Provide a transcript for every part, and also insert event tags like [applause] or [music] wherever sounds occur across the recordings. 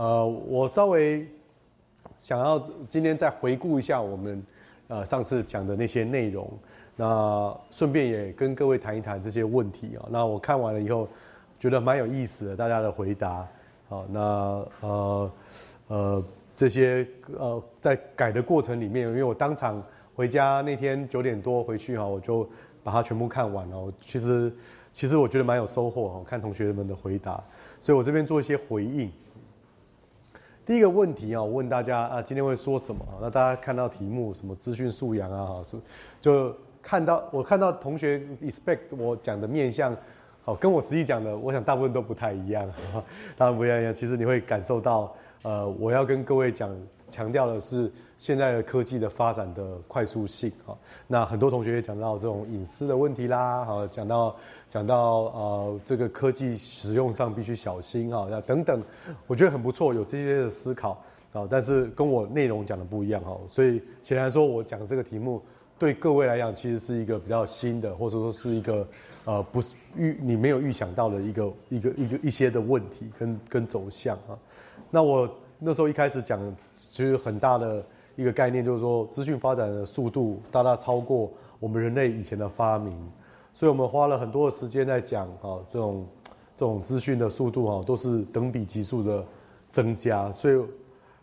呃，我稍微想要今天再回顾一下我们呃上次讲的那些内容，那顺便也跟各位谈一谈这些问题啊。那我看完了以后，觉得蛮有意思的，大家的回答。好，那呃呃这些呃在改的过程里面，因为我当场回家那天九点多回去哈，我就把它全部看完了。其实其实我觉得蛮有收获哈，看同学们的回答，所以我这边做一些回应。第一个问题啊，我问大家啊，今天会说什么？那大家看到题目什么资讯素养啊，是就看到我看到同学 expect 我讲的面相。好，跟我实际讲的，我想大部分都不太一样，当然不一样。其实你会感受到，呃，我要跟各位讲，强调的是现在的科技的发展的快速性啊。那很多同学也讲到这种隐私的问题啦，好，讲到讲到呃这个科技使用上必须小心啊，那等等，我觉得很不错，有这些的思考啊。但是跟我内容讲的不一样哈，所以显然说我讲这个题目对各位来讲，其实是一个比较新的，或者说是一个。呃，不是预你没有预想到的一个一个一个一些的问题跟跟走向啊。那我那时候一开始讲，其实很大的一个概念就是说，资讯发展的速度大大超过我们人类以前的发明，所以我们花了很多的时间在讲啊，这种这种资讯的速度啊，都是等比级数的增加。所以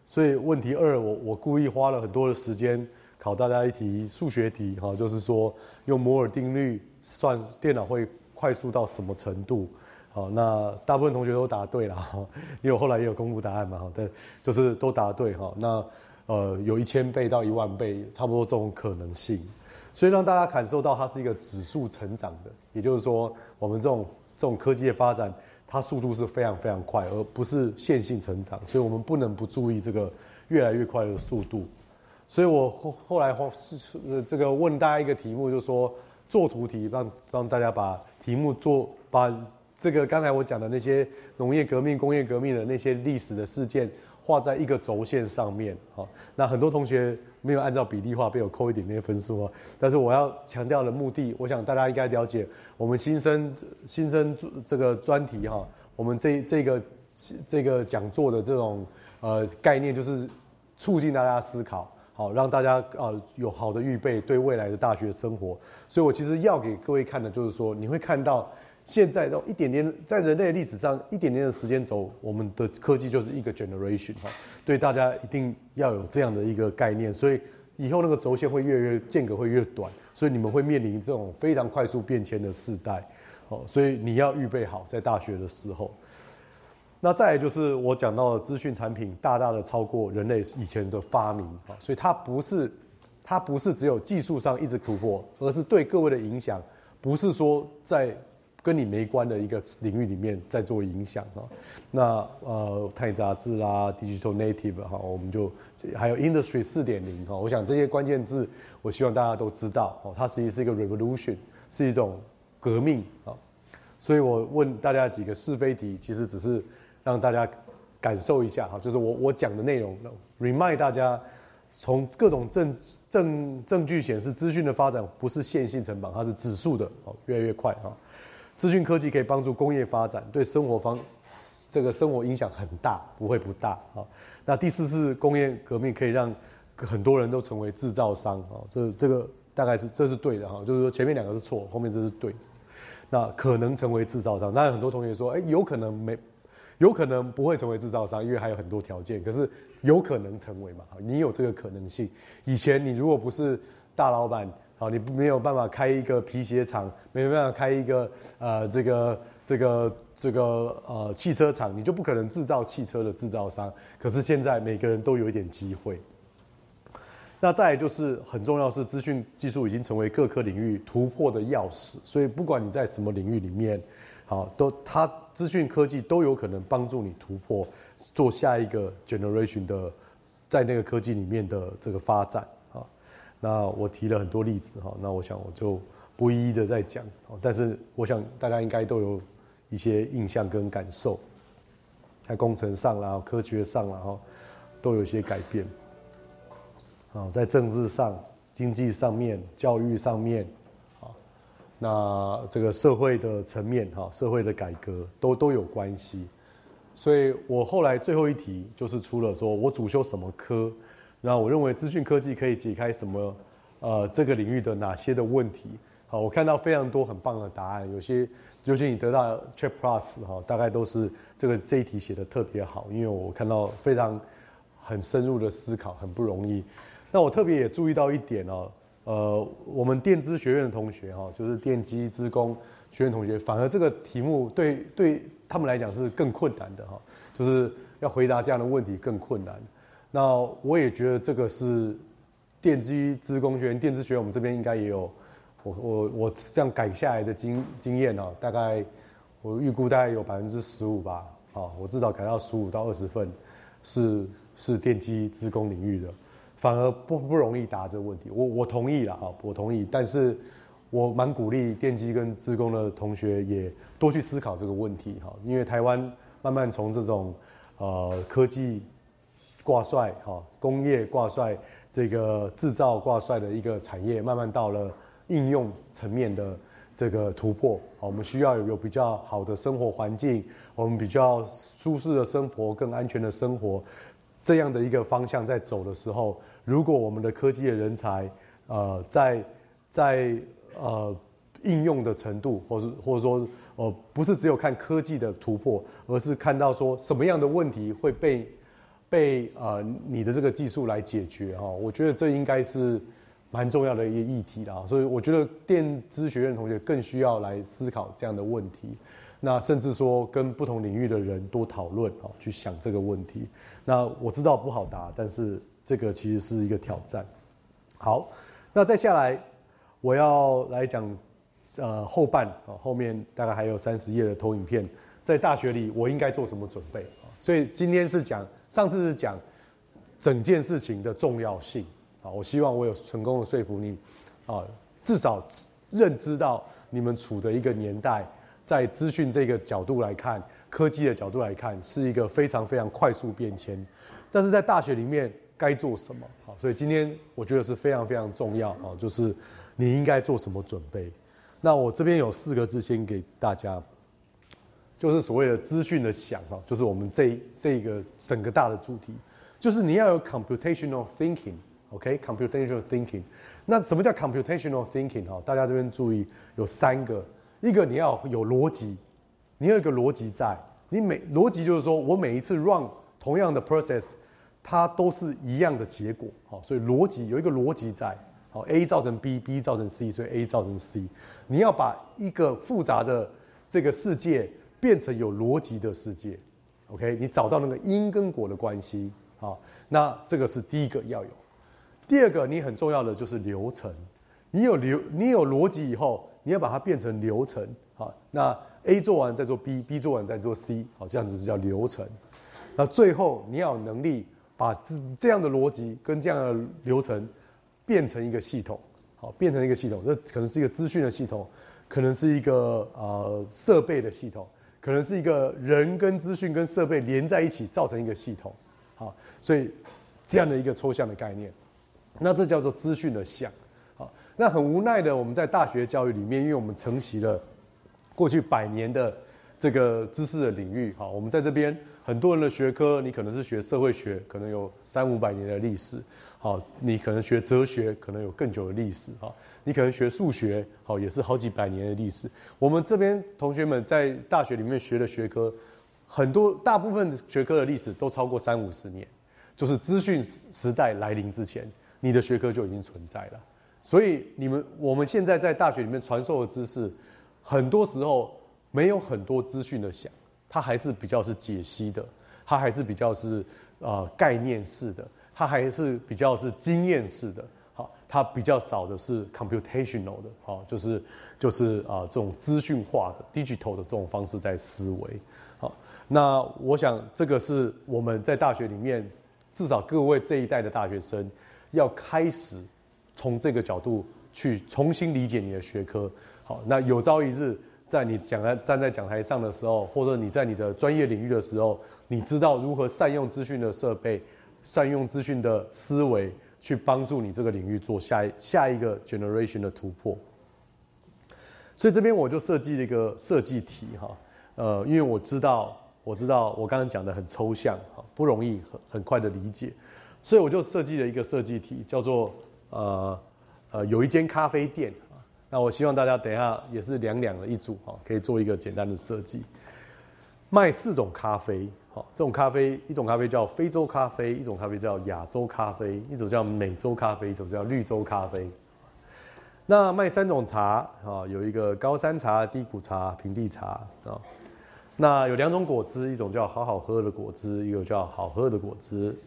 所以问题二，我我故意花了很多的时间考大家一题数学题哈，就是说用摩尔定律。算电脑会快速到什么程度？好，那大部分同学都答对了 [laughs] 哈，因为我后来也有公布答案嘛，哈，但，就是都答对哈。那呃，有一千倍到一万倍，差不多这种可能性，所以让大家感受到它是一个指数成长的，也就是说，我们这种这种科技的发展，它速度是非常非常快，而不是线性成长，所以我们不能不注意这个越来越快的速度。所以我后后来是这个问大家一个题目，就是说。做图题，让让大家把题目做，把这个刚才我讲的那些农业革命、工业革命的那些历史的事件画在一个轴线上面。好，那很多同学没有按照比例画，被我扣一点那些分数啊。但是我要强调的目的，我想大家应该了解，我们新生新生这个专题哈，我们这这个这个讲座的这种呃概念，就是促进大家思考。好，让大家呃有好的预备，对未来的大学生活。所以我其实要给各位看的，就是说你会看到现在都一点点在人类历史上一点点的时间轴，我们的科技就是一个 generation 哈。对大家一定要有这样的一个概念，所以以后那个轴线会越越间隔会越短，所以你们会面临这种非常快速变迁的时代。哦，所以你要预备好在大学的时候。那再就是我讲到的资讯产品大大的超过人类以前的发明啊，所以它不是它不是只有技术上一直突破，而是对各位的影响，不是说在跟你没关的一个领域里面在做影响啊。那呃，太杂志啦，digital native 哈，我们就还有 industry 四点零哈，我想这些关键字，我希望大家都知道哦，它实际是一个 revolution，是一种革命啊。所以我问大家几个是非题，其实只是。让大家感受一下哈，就是我我讲的内容，remind 大家，从各种证证证据显示，资讯的发展不是线性成长，它是指数的哦，越来越快哈。资讯科技可以帮助工业发展，对生活方这个生活影响很大，不会不大啊。那第四次工业革命可以让很多人都成为制造商啊，这这个大概是这是对的哈，就是说前面两个是错，后面这是对。那可能成为制造商，当然很多同学说，哎，有可能没。有可能不会成为制造商，因为还有很多条件。可是有可能成为嘛？你有这个可能性。以前你如果不是大老板，好，你没有办法开一个皮鞋厂，没有办法开一个呃这个这个这个呃汽车厂，你就不可能制造汽车的制造商。可是现在每个人都有一点机会。那再就是很重要是资讯技术已经成为各科领域突破的钥匙，所以不管你在什么领域里面。好，都它资讯科技都有可能帮助你突破，做下一个 generation 的，在那个科技里面的这个发展。那我提了很多例子哈，那我想我就不一一的再讲，但是我想大家应该都有一些印象跟感受，在工程上啦、科学上啦哈，都有些改变。啊，在政治上、经济上面、教育上面啊。那这个社会的层面哈，社会的改革都都有关系，所以我后来最后一题就是出了说我主修什么科，那我认为资讯科技可以解开什么呃这个领域的哪些的问题。好，我看到非常多很棒的答案，有些尤其你得到 Check Plus 哈，大概都是这个这一题写的特别好，因为我看到非常很深入的思考，很不容易。那我特别也注意到一点哦，呃，我们电资学院的同学哈，就是电机资工学院同学，反而这个题目对对他们来讲是更困难的哈，就是要回答这样的问题更困难。那我也觉得这个是电机资工学院、电子学院，我们这边应该也有。我我我这样改下来的经经验哦，大概我预估大概有百分之十五吧，好，我至少改到十五到二十份，是是电机资工领域的，反而不不容易答这个问题。我我同意了哈，我同意，但是我蛮鼓励电机跟资工的同学也多去思考这个问题哈，因为台湾慢慢从这种呃科技挂帅哈，工业挂帅，这个制造挂帅的一个产业，慢慢到了。应用层面的这个突破，好，我们需要有比较好的生活环境，我们比较舒适的生活，更安全的生活，这样的一个方向在走的时候，如果我们的科技的人才，呃，在在呃应用的程度，或者或者说，呃，不是只有看科技的突破，而是看到说什么样的问题会被被呃你的这个技术来解决哈，我觉得这应该是。蛮重要的一个议题啦，所以我觉得电资学院同学更需要来思考这样的问题，那甚至说跟不同领域的人多讨论啊，去想这个问题。那我知道不好答，但是这个其实是一个挑战。好，那再下来我要来讲呃后半啊，后面大概还有三十页的投影片，在大学里我应该做什么准备？所以今天是讲，上次是讲整件事情的重要性啊。我希望我有成功的说服你，啊，至少认知到你们处的一个年代，在资讯这个角度来看，科技的角度来看，是一个非常非常快速变迁。但是在大学里面该做什么？好，所以今天我觉得是非常非常重要啊，就是你应该做什么准备。那我这边有四个字先给大家，就是所谓的资讯的想哈，就是我们这这个整个大的主题，就是你要有 computational thinking。OK，computational thinking，那什么叫 computational thinking 哈？大家这边注意，有三个，一个你要有逻辑，你有一个逻辑在，你每逻辑就是说我每一次 run 同样的 process，它都是一样的结果，好，所以逻辑有一个逻辑在，好，A 造成 B，B 造成 C，所以 A 造成 C，你要把一个复杂的这个世界变成有逻辑的世界，OK，你找到那个因跟果的关系，好，那这个是第一个要有。第二个，你很重要的就是流程。你有流，你有逻辑以后，你要把它变成流程。好，那 A 做完再做 B，B 做完再做 C，好，这样子是叫流程。那最后你要有能力把这这样的逻辑跟这样的流程变成一个系统，好，变成一个系统。这可能是一个资讯的系统，可能是一个呃设备的系统，可能是一个人跟资讯跟设备连在一起造成一个系统。好，所以这样的一个抽象的概念。那这叫做资讯的像，好，那很无奈的，我们在大学教育里面，因为我们承袭了过去百年的这个知识的领域，好，我们在这边很多人的学科，你可能是学社会学，可能有三五百年的历史，好，你可能学哲学，可能有更久的历史，哈，你可能学数学，好，也是好几百年的历史。我们这边同学们在大学里面学的学科，很多大部分学科的历史都超过三五十年，就是资讯时代来临之前。你的学科就已经存在了，所以你们我们现在在大学里面传授的知识，很多时候没有很多资讯的想，它还是比较是解析的，它还是比较是呃概念式的，它还是比较是经验式的，好，它比较少的是 computational 的，好，就是就是啊这种资讯化的 digital 的这种方式在思维，好，那我想这个是我们在大学里面至少各位这一代的大学生。要开始从这个角度去重新理解你的学科，好，那有朝一日在你讲在站在讲台上的时候，或者你在你的专业领域的时候，你知道如何善用资讯的设备，善用资讯的思维，去帮助你这个领域做下一下一个 generation 的突破。所以这边我就设计了一个设计题哈，呃，因为我知道我知道我刚刚讲的很抽象，哈，不容易很很快的理解，所以我就设计了一个设计题，叫做呃呃有一间咖啡店，那我希望大家等一下也是两两的一组哈，可以做一个简单的设计，卖四种咖啡，好，这种咖啡一种咖啡叫非洲咖啡，一种咖啡叫亚洲咖啡，一种叫美洲咖啡，一种叫绿洲咖啡。那卖三种茶啊，有一个高山茶、低谷茶、平地茶啊。那有两种果汁，一种叫好好喝的果汁，一个叫好喝的果汁。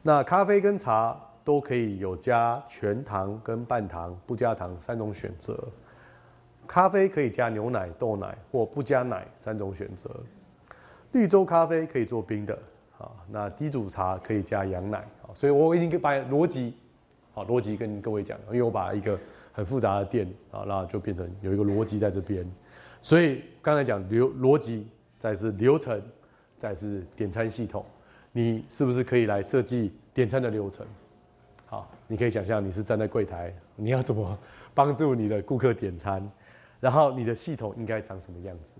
那咖啡跟茶都可以有加全糖跟半糖，不加糖三种选择。咖啡可以加牛奶、豆奶或不加奶三种选择。绿洲咖啡可以做冰的啊。那低煮茶可以加羊奶啊。所以我已经把逻辑好逻辑跟各位讲，因为我把一个。很复杂的店啊，那就变成有一个逻辑在这边，所以刚才讲流逻辑，再是流程，再是点餐系统，你是不是可以来设计点餐的流程？好，你可以想象你是站在柜台，你要怎么帮助你的顾客点餐，然后你的系统应该长什么样子？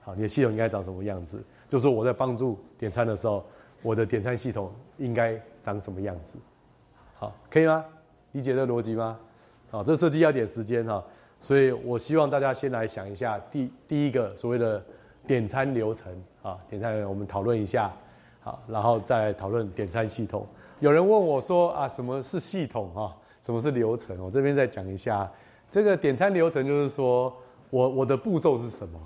好，你的系统应该长什么样子？就是我在帮助点餐的时候，我的点餐系统应该长什么样子？好，可以吗？理解这个逻辑吗？好，这设计要点时间哈，所以我希望大家先来想一下第第一个所谓的点餐流程啊，点餐我们讨论一下，好，然后再讨论点餐系统。有人问我说啊，什么是系统啊？什么是流程？我这边再讲一下，这个点餐流程就是说我我的步骤是什么？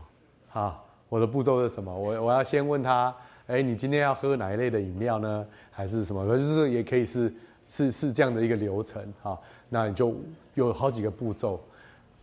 啊，我的步骤是什么？我我要先问他，哎，你今天要喝哪一类的饮料呢？还是什么？就是也可以是是是这样的一个流程哈。那你就有好几个步骤，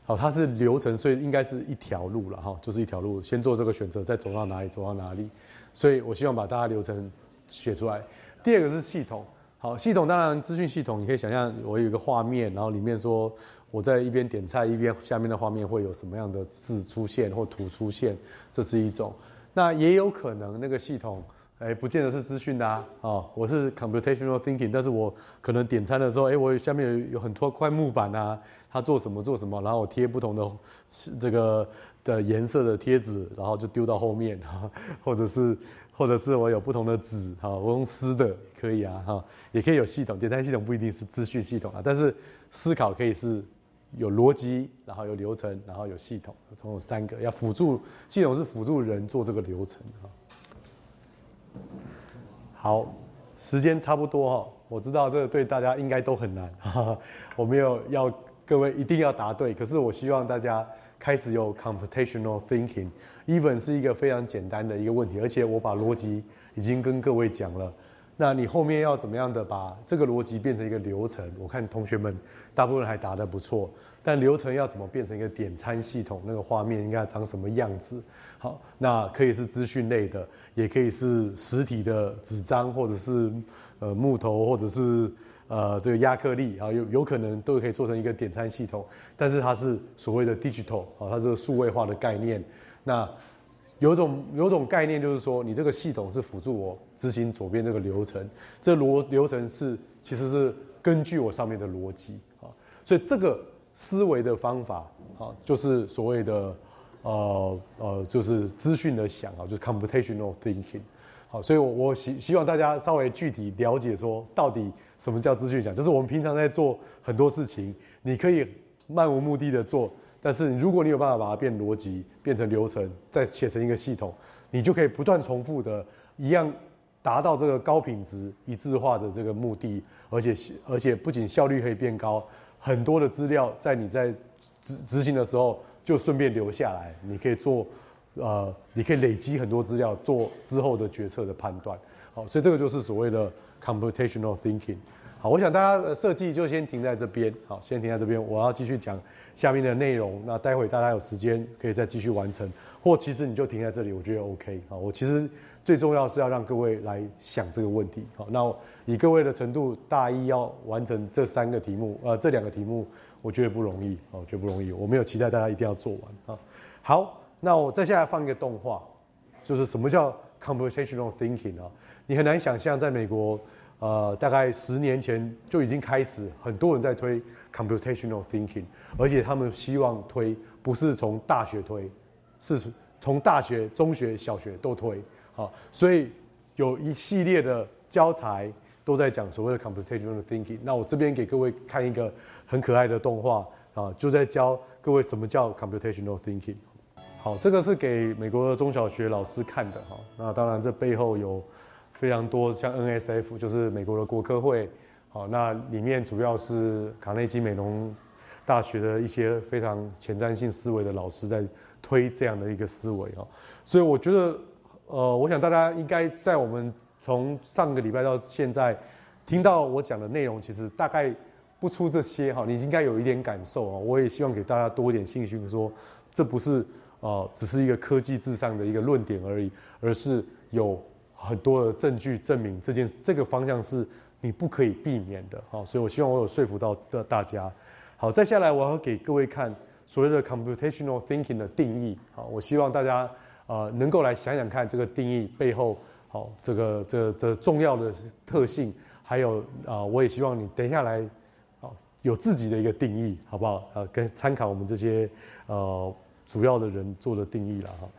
好，它是流程，所以应该是一条路了哈，就是一条路，先做这个选择，再走到哪里，走到哪里。所以我希望把大家流程写出来。第二个是系统，好，系统当然资讯系统，你可以想象我有一个画面，然后里面说我在一边点菜，一边下面的画面会有什么样的字出现或图出现，这是一种。那也有可能那个系统。哎，不见得是资讯的啊！哦，我是 computational thinking，但是我可能点餐的时候，哎，我下面有有很多块木板啊，它做什么做什么，然后我贴不同的这个的颜色的贴纸，然后就丢到后面，或者是 [laughs] 或者是我有不同的纸哈，我用撕的可以啊哈，也可以有系统，点餐系统不一定是资讯系统啊，但是思考可以是有逻辑，然后有流程，然后有系统，总有三个要辅助系统是辅助人做这个流程。好，时间差不多哈，我知道这个对大家应该都很难，[laughs] 我没有要各位一定要答对，可是我希望大家开始有 computational thinking，even 是一个非常简单的一个问题，而且我把逻辑已经跟各位讲了，那你后面要怎么样的把这个逻辑变成一个流程？我看同学们大部分还答得不错，但流程要怎么变成一个点餐系统？那个画面应该长什么样子？好，那可以是资讯类的，也可以是实体的纸张，或者是呃木头，或者是呃这个亚克力啊，有有可能都可以做成一个点餐系统。但是它是所谓的 digital 啊，它是数位化的概念。那有种有种概念就是说，你这个系统是辅助我执行左边这个流程，这逻流程是其实是根据我上面的逻辑啊，所以这个思维的方法啊，就是所谓的。呃呃，就是资讯的想啊，就是 computational thinking，好，所以我我希希望大家稍微具体了解说，到底什么叫资讯想，就是我们平常在做很多事情，你可以漫无目的的做，但是如果你有办法把它变逻辑，变成流程，再写成一个系统，你就可以不断重复的，一样达到这个高品质一致化的这个目的，而且而且不仅效率可以变高，很多的资料在你在执执行的时候。就顺便留下来，你可以做，呃，你可以累积很多资料，做之后的决策的判断。好，所以这个就是所谓的 computational thinking。好，我想大家的设计就先停在这边。好，先停在这边，我要继续讲下面的内容。那待会大家有时间可以再继续完成，或其实你就停在这里，我觉得 OK。好，我其实最重要是要让各位来想这个问题。好，那以各位的程度，大一要完成这三个题目，呃，这两个题目。我觉得不容易哦，觉得不容易。我没有期待大家一定要做完啊。好，那我再下来放一个动画，就是什么叫 computational thinking 啊？你很难想象，在美国，呃，大概十年前就已经开始，很多人在推 computational thinking，而且他们希望推不是从大学推，是从大学、中学、小学都推。好，所以有一系列的教材都在讲所谓的 computational thinking。那我这边给各位看一个很可爱的动画啊，就在教各位什么叫 computational thinking。好，这个是给美国的中小学老师看的哈。那当然这背后有非常多像 NSF，就是美国的国科会。好，那里面主要是卡内基美农大学的一些非常前瞻性思维的老师在推这样的一个思维哈。所以我觉得，呃，我想大家应该在我们从上个礼拜到现在听到我讲的内容，其实大概不出这些哈，你应该有一点感受啊。我也希望给大家多一点信心，说这不是。呃，只是一个科技至上的一个论点而已，而是有很多的证据证明这件这个方向是你不可以避免的。好，所以我希望我有说服到的大家。好，再下来我要给各位看所谓的 computational thinking 的定义。好，我希望大家呃能够来想想看这个定义背后好这个这的重要的特性，还有啊，我也希望你等下来好有自己的一个定义，好不好？呃，跟参考我们这些呃。主要的人做的定义了哈，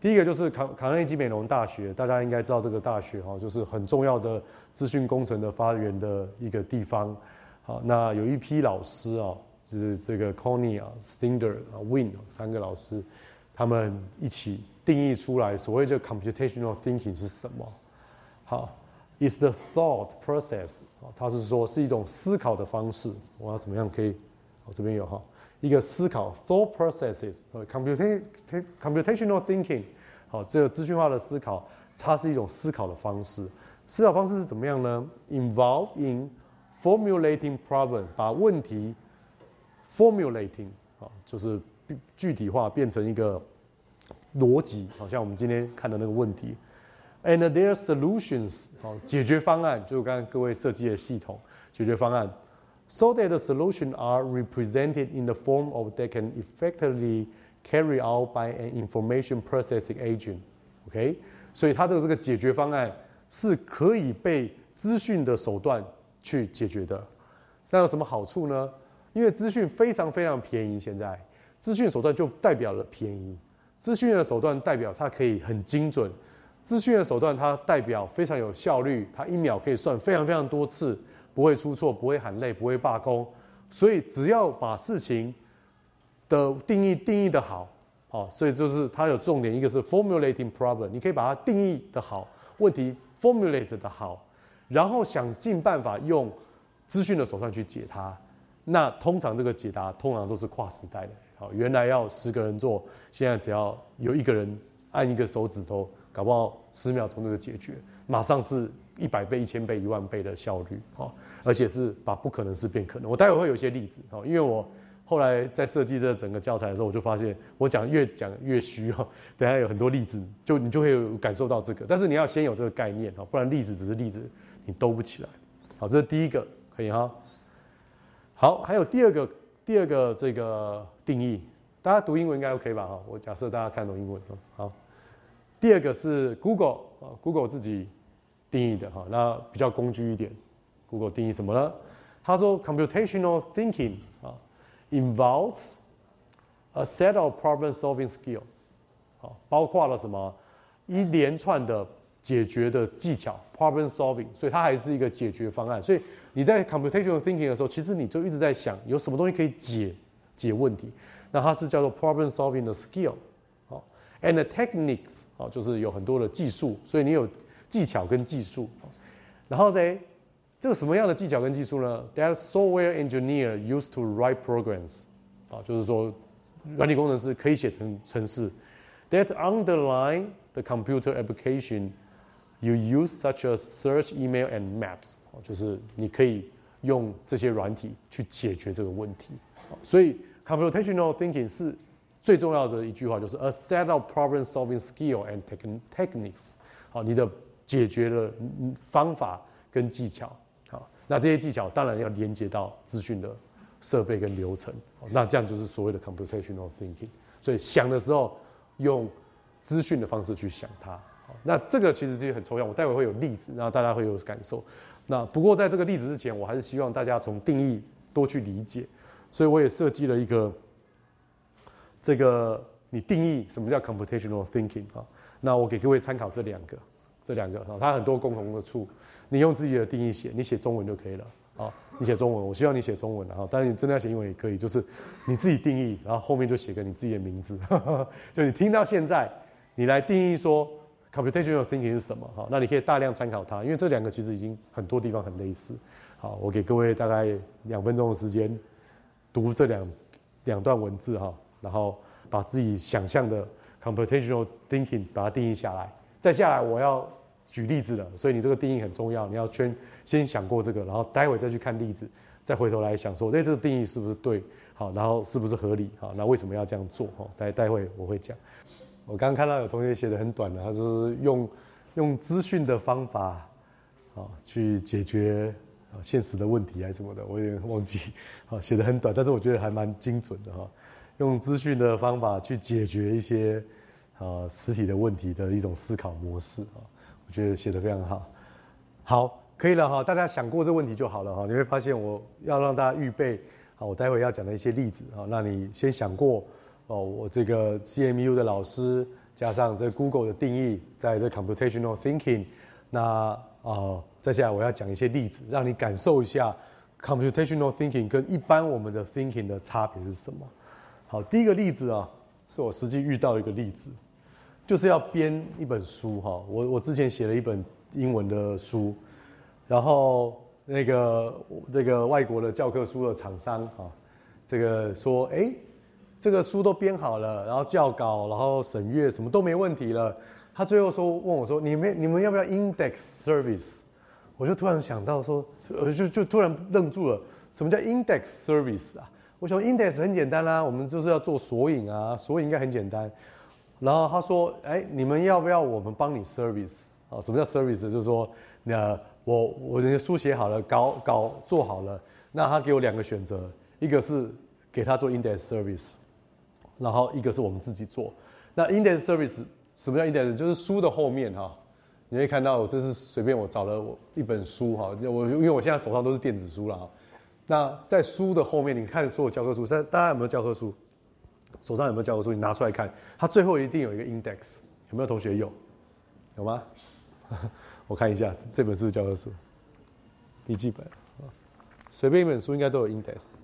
第一个就是卡卡内基美隆大学，大家应该知道这个大学哈，就是很重要的资讯工程的发源的一个地方。好，那有一批老师啊，就是这个 Connie 啊、Stinder 啊、Win 三个老师，他们一起定义出来所谓的 computational thinking 是什么？好，is the thought process 啊，他是说是一种思考的方式。我要怎么样可以？我这边有哈。一个思考 thought processes，computation computational thinking，好，这个资讯化的思考，它是一种思考的方式。思考方式是怎么样呢？Involve in formulating problem，把问题 formulating，好，就是具体化，变成一个逻辑，好像我们今天看的那个问题。And their solutions，好，解决方案，就刚刚各位设计的系统解决方案。So that the solution are represented in the form of that can effectively carry out by an information processing agent. OK，所以它的这个解决方案是可以被资讯的手段去解决的。那有什么好处呢？因为资讯非常非常便宜，现在资讯手段就代表了便宜。资讯的手段代表它可以很精准，资讯的手段它代表非常有效率，它一秒可以算非常非常多次。不会出错，不会喊累，不会罢工，所以只要把事情的定义定义的好，好，所以就是它有重点，一个是 formulating problem，你可以把它定义的好，问题 formulate 的好，然后想尽办法用资讯的手段去解它，那通常这个解答通常都是跨时代的，好，原来要十个人做，现在只要有一个人按一个手指头，搞不好十秒钟就解决，马上是。一百倍、一千倍、一万倍的效率，哈，而且是把不可能事变可能。我待会会有一些例子，哈，因为我后来在设计这整个教材的时候，我就发现我讲越讲越虚，哈，等下有很多例子，就你就会有感受到这个。但是你要先有这个概念，哈，不然例子只是例子，你兜不起来。好，这是第一个，可以哈。好，还有第二个，第二个这个定义，大家读英文应该 OK 吧？哈，我假设大家看懂英文，好。第二个是 Google 啊，Google 自己。定义的哈，那比较工具一点。Google 定义什么呢？他说，computational thinking 啊，involves a set of problem-solving skill，好，包括了什么？一连串的解决的技巧，problem-solving，所以它还是一个解决方案。所以你在 computational thinking 的时候，其实你就一直在想，有什么东西可以解解问题？那它是叫做 problem-solving 的 skill，好，and techniques，好，就是有很多的技术，所以你有。技巧跟技术，然后呢，这个什么样的技巧跟技术呢？That software engineer used to write programs，啊，就是说，软体工程师可以写成程式。That underline the computer application you use such as search, email and maps，就是你可以用这些软体去解决这个问题。所以，computational thinking 是最重要的一句话，就是 a set of problem-solving skill and techniques。好，你的 解决的方法跟技巧，好，那这些技巧当然要连接到资讯的设备跟流程，那这样就是所谓的 computational thinking。所以想的时候用资讯的方式去想它，那这个其实就很抽象，我待会会有例子，然后大家会有感受。那不过在这个例子之前，我还是希望大家从定义多去理解，所以我也设计了一个这个你定义什么叫 computational thinking 啊？那我给各位参考这两个，这两个啊，它很多共同的处，你用自己的定义写，你写中文就可以了。好，你写中文，我希望你写中文的哈，当然你真的要写英文也可以，就是你自己定义，然后后面就写个你自己的名字，[laughs] 就你听到现在，你来定义说 computational thinking 是什么哈，那你可以大量参考它，因为这两个其实已经很多地方很类似。好，我给各位大概两分钟的时间读这两两段文字哈，然后把自己想象的 computational thinking 把它定义下来，再下来我要。举例子了，所以你这个定义很重要。你要先先想过这个，然后待会再去看例子，再回头来想说，哎，这个定义是不是对？好，然后是不是合理？好，那为什么要这样做？哈，待待会我会讲。我刚刚看到有同学写的很短的，他是用用资讯的方法，好去解决啊现实的问题还是什么的，我有点忘记。好，写的很短，但是我觉得还蛮精准的哈。用资讯的方法去解决一些啊实体的问题的一种思考模式啊。我觉得写的非常好，好，可以了哈，大家想过这问题就好了哈。你会发现我要让大家预备，好，我待会要讲的一些例子啊，那你先想过哦，我这个 CMU 的老师加上这 Google 的定义，在这 computational thinking，那啊，再下来我要讲一些例子，让你感受一下 computational thinking 跟一般我们的 thinking 的差别是什么。好，第一个例子啊，是我实际遇到一个例子。就是要编一本书哈，我我之前写了一本英文的书，然后那个这个外国的教科书的厂商哈，这个说哎，这个书都编好了，然后校稿，然后审阅什么都没问题了，他最后说问我说你们你们要不要 index service？我就突然想到说，呃就就突然愣住了，什么叫 index service 啊？我想 index 很简单啦，我们就是要做索引啊，索引应该很简单。然后他说：“哎，你们要不要我们帮你 service 啊？什么叫 service？就是说，那我我人家书写好了，稿稿做好了，那他给我两个选择，一个是给他做 index service，然后一个是我们自己做。那 index service 什么叫 index？就是书的后面哈，你会看到我这是随便我找了我一本书哈，我因为我现在手上都是电子书了哈。那在书的后面，你看所有教科书，在大家有没有教科书？”手上有没有教科书？你拿出来看，它最后一定有一个 index，有没有同学有？有吗？[laughs] 我看一下，这本是不是教科书？笔记本，随便一本书应该都有 index。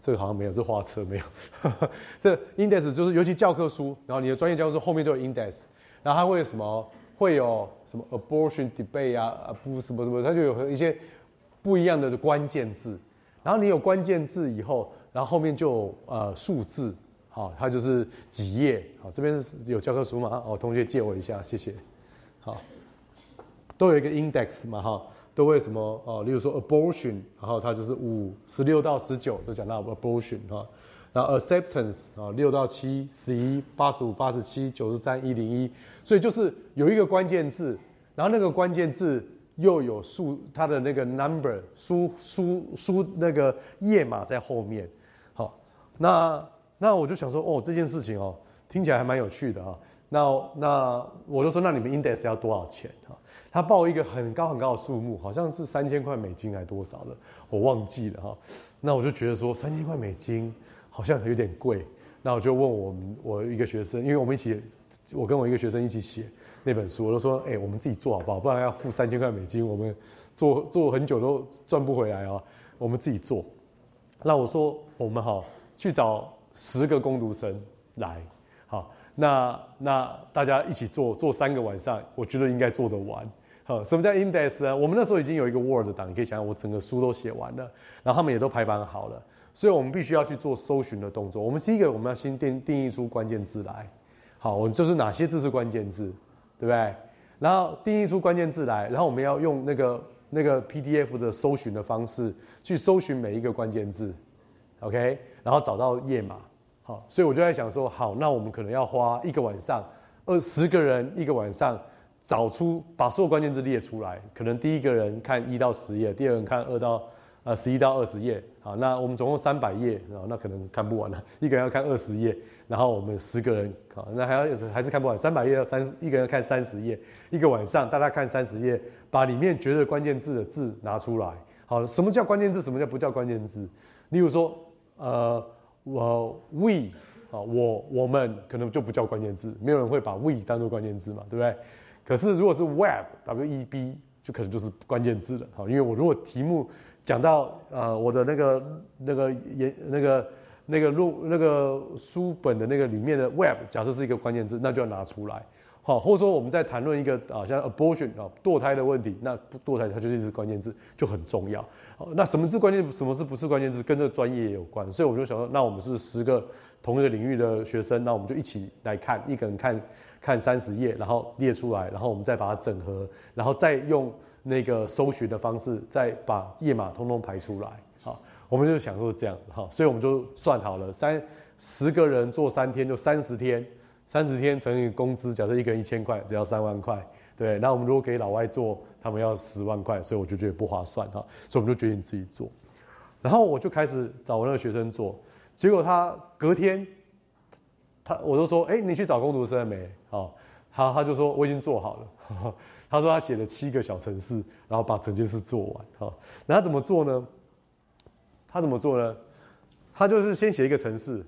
这个好像没有，这画册没有。[laughs] 这 index 就是尤其教科书，然后你的专业教科书后面都有 index，然后它会有什么？会有什么 abortion debate 啊？不什么什么，它就有一些不一样的关键字。然后你有关键字以后。然后后面就呃数字，好，它就是几页，好，这边有教科书吗？哦，同学借我一下，谢谢。好，都有一个 index 嘛，哈，都会什么哦？例如说 abortion，然后它就是五十六到十九都讲到 abortion 哈，然后 acceptance 啊六到七十一八十五八十七九十三一零一，所以就是有一个关键字，然后那个关键字。又有数，它的那个 number 书书书那个页码在后面，好，那那我就想说，哦，这件事情哦，听起来还蛮有趣的啊。那那我就说，那你们 index 要多少钱哈？他报一个很高很高的数目，好像是三千块美金还多少的，我忘记了哈。那我就觉得说，三千块美金好像有点贵。那我就问我们我一个学生，因为我们一起，我跟我一个学生一起写。那本书，我就说，哎，我们自己做好不好？不然要付三千块美金，我们做做很久都赚不回来啊。我们自己做。那我说，我们哈去找十个攻读生来，好，那那大家一起做，做三个晚上，我觉得应该做得完。好，什么叫 index 呢？我们那时候已经有一个 Word 档，你可以想想，我整个书都写完了，然后他们也都排版好了，所以我们必须要去做搜寻的动作。我们第一个，我们要先定定义出关键字来。好，我就是哪些字是关键字。对不对？然后定义出关键字来，然后我们要用那个那个 PDF 的搜寻的方式去搜寻每一个关键字，OK，然后找到页码。好，所以我就在想说，好，那我们可能要花一个晚上，二十个人一个晚上找出把所有关键字列出来。可能第一个人看一到十页，第二个人看二到呃十一到二十页。啊，那我们总共三百页，然后那可能看不完了，一个人要看二十页。然后我们十个人，好，那还要还是看不完，三百页要三，一个人要看三十页，一个晚上大家看三十页，把里面觉得关键字的字拿出来。好，什么叫关键字？什么叫不叫关键字？例如说，呃，我 we 啊，我我们可能就不叫关键字，没有人会把 we 当做关键字嘛，对不对？可是如果是 web w e b 就可能就是关键字了，好，因为我如果题目讲到呃我的那个那个研那个那个录那个书本的那个里面的 web 假设是一个关键字，那就要拿出来。好，或者说我们在谈论一个啊，像 abortion 啊，堕胎的问题，那堕胎它就是一支关键字，就很重要。好，那什么是关键？什么是不是关键字？跟这个专业有关。所以我就想说，那我们是十个同一个领域的学生，那我们就一起来看，一个人看看三十页，然后列出来，然后我们再把它整合，然后再用那个搜寻的方式，再把页码通通排出来。好，我们就想说这样子哈，所以我们就算好了，三十个人做三天就三十天。三十天乘以工资，假设一个人一千块，只要三万块，对。那我们如果给老外做，他们要十万块，所以我就觉得不划算哈，所以我们就决定自己做。然后我就开始找我那个学生做，结果他隔天，他我就说，哎，你去找工读生没？哦，他他就说我已经做好了。他说他写了七个小城市，然后把整件事做完。哈，那他怎么做呢？他怎么做呢？他就是先写一个城市，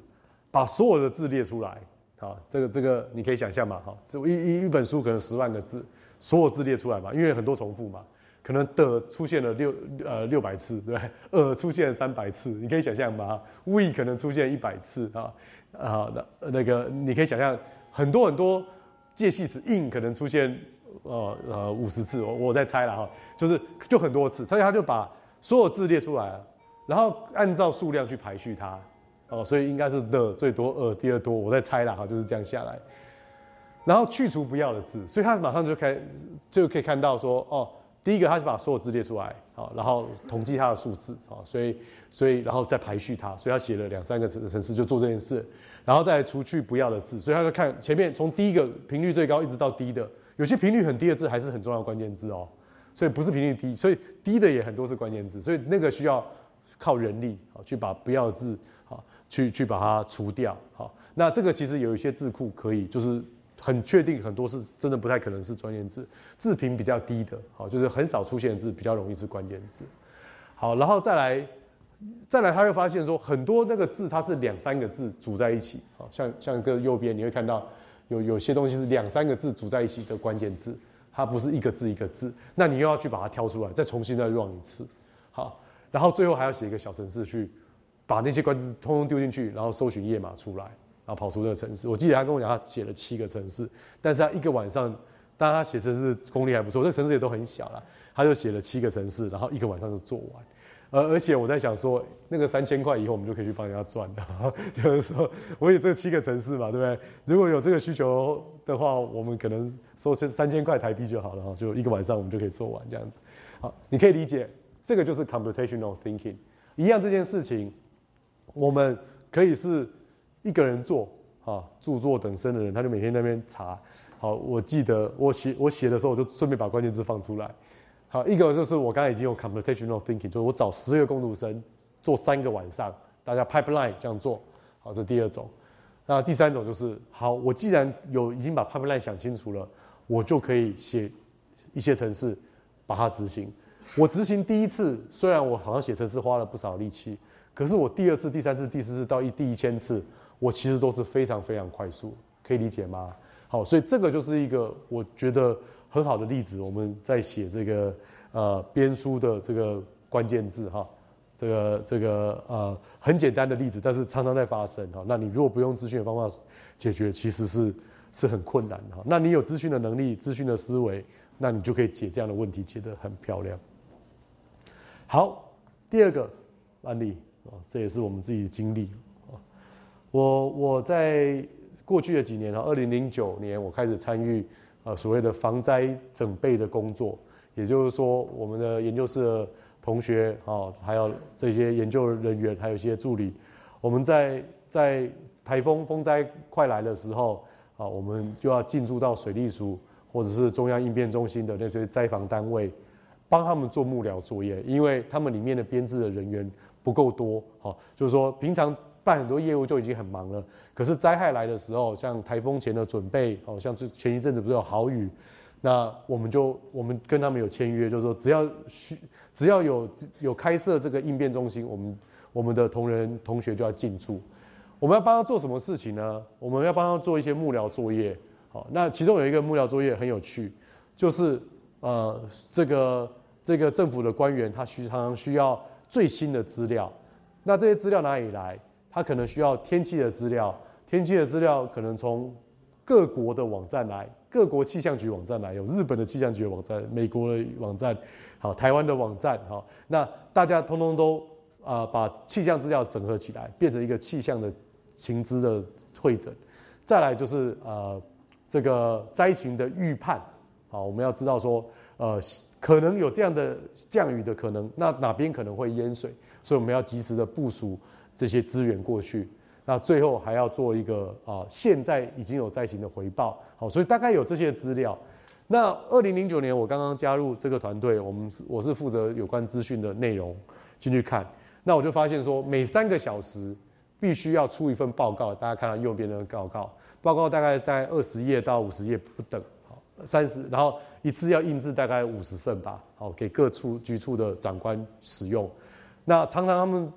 把所有的字列出来。好，这个这个你可以想象嘛，哈，这一一一本书可能十万个字，所有字列出来嘛，因为很多重复嘛，可能的出现了六呃六百次，对不对？呃出现了三百次，你可以想象嘛，we 可能出现一百次啊啊那那个你可以想象很多很多介系词 in 可能出现呃呃五十次，我我在猜了哈，就是就很多次，所以他就把所有字列出来，然后按照数量去排序它。哦，所以应该是的最多二，第二多，我在猜了哈，就是这样下来，然后去除不要的字，所以他马上就开就可以看到说，哦，第一个他是把所有字列出来，好，然后统计它的数字，好，所以所以然后再排序它，所以他写了两三个城城市就做这件事，然后再除去不要的字，所以他就看前面从第一个频率最高一直到低的，有些频率很低的字还是很重要关键字哦，所以不是频率低，所以低的也很多是关键字，所以那个需要靠人力啊去把不要的字。去去把它除掉，好，那这个其实有一些字库可以，就是很确定很多是真的不太可能是关键字，字频比较低的，好，就是很少出现的字比较容易是关键字，好，然后再来，再来他会发现说很多那个字它是两三个字组在一起，好，像像个右边你会看到有有些东西是两三个字组在一起的关键字，它不是一个字一个字，那你又要去把它挑出来，再重新再 run 一次，好，然后最后还要写一个小程式去。把那些关键字通通丢进去，然后搜寻页码出来，然后跑出这个城市。我记得他跟我讲，他写了七个城市，但是他一个晚上，当然他写城市功力还不错，这个城市也都很小了，他就写了七个城市，然后一个晚上就做完。而而且我在想说，那个三千块以后我们就可以去帮人家赚了，[laughs] 就是说我有这七个城市嘛，对不对？如果有这个需求的话，我们可能收三三千块台币就好了哈，就一个晚上我们就可以做完这样子。好，你可以理解，这个就是 computational thinking，一样这件事情。我们可以是一个人做，啊，著作等身的人，他就每天那边查。好，我记得我写我写的时候，我就顺便把关键字放出来。好，一个就是我刚才已经有 computational thinking，就是我找十个工读生做三个晚上，大家 pipeline 这样做。好，这第二种。那第三种就是，好，我既然有已经把 pipeline 想清楚了，我就可以写一些程式把它执行。我执行第一次，虽然我好像写程式花了不少力气。可是我第二次、第三次、第四次到一第一千次，我其实都是非常非常快速，可以理解吗？好，所以这个就是一个我觉得很好的例子。我们在写这个呃编书的这个关键字哈，这个这个呃很简单的例子，但是常常在发生哈。那你如果不用资讯的方法解决，其实是是很困难哈。那你有资讯的能力、资讯的思维，那你就可以解这样的问题，解得很漂亮。好，第二个案例。啊，这也是我们自己的经历啊。我我在过去的几年啊，二零零九年我开始参与呃所谓的防灾整备的工作，也就是说，我们的研究室的同学啊，还有这些研究人员，还有一些助理，我们在在台风风灾快来的时候啊，我们就要进驻到水利署或者是中央应变中心的那些灾防单位，帮他们做幕僚作业，因为他们里面的编制的人员。不够多，好，就是说平常办很多业务就已经很忙了，可是灾害来的时候，像台风前的准备，好像这前一阵子不是有豪雨，那我们就我们跟他们有签约，就是说只要需只要有有开设这个应变中心，我们我们的同仁同学就要进驻。我们要帮他做什么事情呢？我们要帮他做一些幕僚作业。好，那其中有一个幕僚作业很有趣，就是呃，这个这个政府的官员他需常常需要最新的资料。那这些资料哪里来？他可能需要天气的资料，天气的资料可能从各国的网站来，各国气象局网站来，有日本的气象局网站，美国的网站，好，台湾的网站，好，那大家通通都啊把气象资料整合起来，变成一个气象的情资的会诊。再来就是呃这个灾情的预判，好，我们要知道说呃可能有这样的降雨的可能，那哪边可能会淹水，所以我们要及时的部署这些资源过去。那最后还要做一个啊，现在已经有在行的回报，好，所以大概有这些资料。那二零零九年我刚刚加入这个团队，我们是我是负责有关资讯的内容进去看，那我就发现说每三个小时必须要出一份报告，大家看到右边的报告，报告大概在二十页到五十页不等，好，三十，然后一次要印制大概五十份吧，好，给各处局处的长官使用。那常常他们，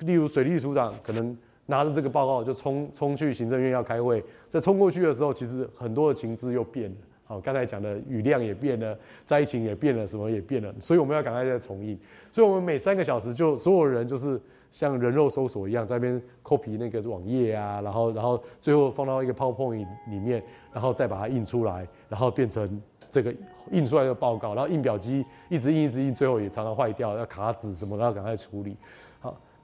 例如水利署长可能。拿着这个报告就冲冲去行政院要开会，在冲过去的时候，其实很多的情资又变了。好，刚才讲的雨量也变了，灾情也变了，什么也变了，所以我们要赶快再重印。所以我们每三个小时就所有人就是像人肉搜索一样，在那边 copy 那个网页啊，然后然后最后放到一个 PowerPoint 里面，然后再把它印出来，然后变成这个印出来的报告。然后印表机一直印一直印，最后也常常坏掉，要卡纸什么，要赶快处理。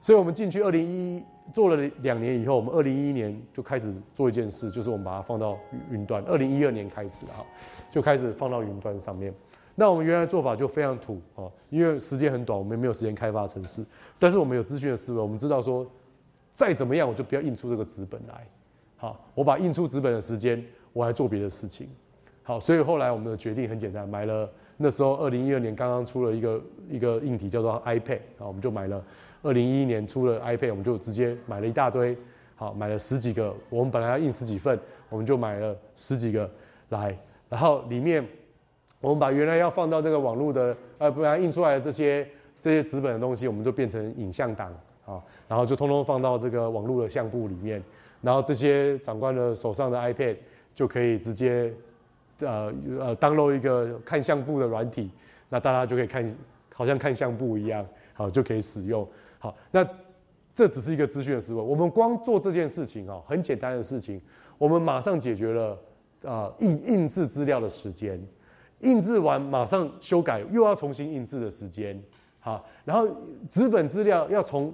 所以我们进去二零一。做了两年以后，我们二零一一年就开始做一件事，就是我们把它放到云端。二零一二年开始啊，就开始放到云端上面。那我们原来做法就非常土啊，因为时间很短，我们没有时间开发城市。但是我们有资讯的思维，我们知道说，再怎么样我就不要印出这个纸本来。好，我把印出纸本的时间，我来做别的事情。好，所以后来我们的决定很简单，买了那时候二零一二年刚刚出了一个一个硬体叫做 iPad 啊，我们就买了。二零一一年出了 iPad，我们就直接买了一大堆，好，买了十几个。我们本来要印十几份，我们就买了十几个来。然后里面，我们把原来要放到这个网络的，呃，不然印出来的这些这些纸本的东西，我们就变成影像档，好，然后就通通放到这个网络的相簿里面。然后这些长官的手上的 iPad 就可以直接，呃呃，download 一个看相簿的软体，那大家就可以看，好像看相簿一样，好，就可以使用。好，那这只是一个资讯的思维。我们光做这件事情啊，很简单的事情，我们马上解决了啊印印制资料的时间，印制完马上修改又要重新印制的时间，好，然后纸本资料要从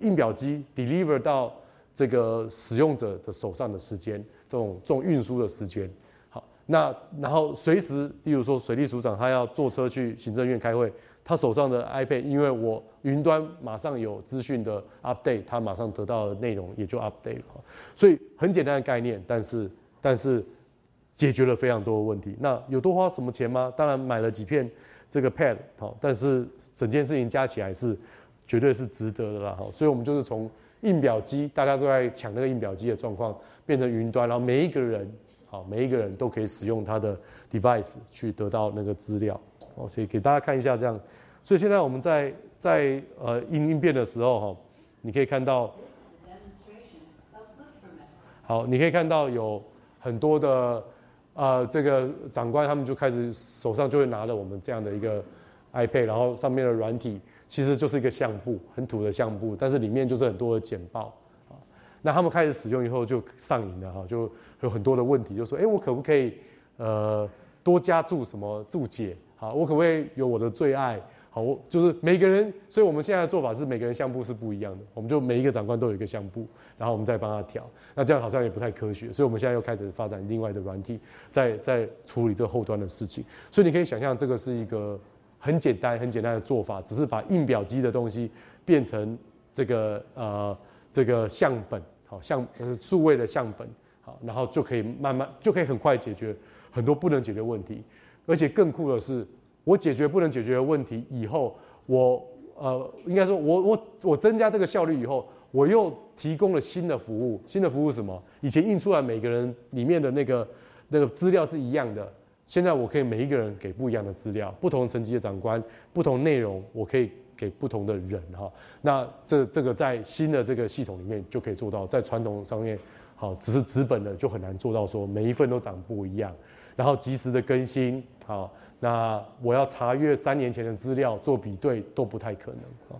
印表机 deliver 到这个使用者的手上的时间，这种这种运输的时间，好，那然后随时，例如说水利署长他要坐车去行政院开会。他手上的 iPad，因为我云端马上有资讯的 update，他马上得到的内容也就 update 了。所以很简单的概念，但是但是解决了非常多的问题。那有多花什么钱吗？当然买了几片这个 pad，好，但是整件事情加起来是绝对是值得的啦。好，所以我们就是从印表机大家都在抢那个印表机的状况，变成云端，然后每一个人好，每一个人都可以使用他的 device 去得到那个资料。哦，所以给大家看一下这样。所以现在我们在在呃应应变的时候哈，你可以看到，好，你可以看到有很多的呃这个长官他们就开始手上就会拿了我们这样的一个 iPad，然后上面的软体其实就是一个相簿，很土的相簿，但是里面就是很多的简报。那他们开始使用以后就上瘾了哈，就有很多的问题，就说哎，我可不可以呃多加注什么注解？好，我可不可以有我的最爱？好，我就是每个人，所以我们现在的做法是每个人相簿是不一样的，我们就每一个长官都有一个相簿，然后我们再帮他调。那这样好像也不太科学，所以我们现在又开始发展另外的软体，在在处理这后端的事情。所以你可以想象，这个是一个很简单、很简单的做法，只是把印表机的东西变成这个呃这个相本，好，相呃数位的相本，好，然后就可以慢慢就可以很快解决很多不能解决问题，而且更酷的是。我解决不能解决的问题以后，我呃，应该说，我我我增加这个效率以后，我又提供了新的服务。新的服务什么？以前印出来每个人里面的那个那个资料是一样的，现在我可以每一个人给不一样的资料，不同层级的长官，不同内容，我可以给不同的人哈。那这这个在新的这个系统里面就可以做到，在传统上面好，只是纸本的就很难做到说每一份都长不一样，然后及时的更新好。那我要查阅三年前的资料做比对都不太可能啊。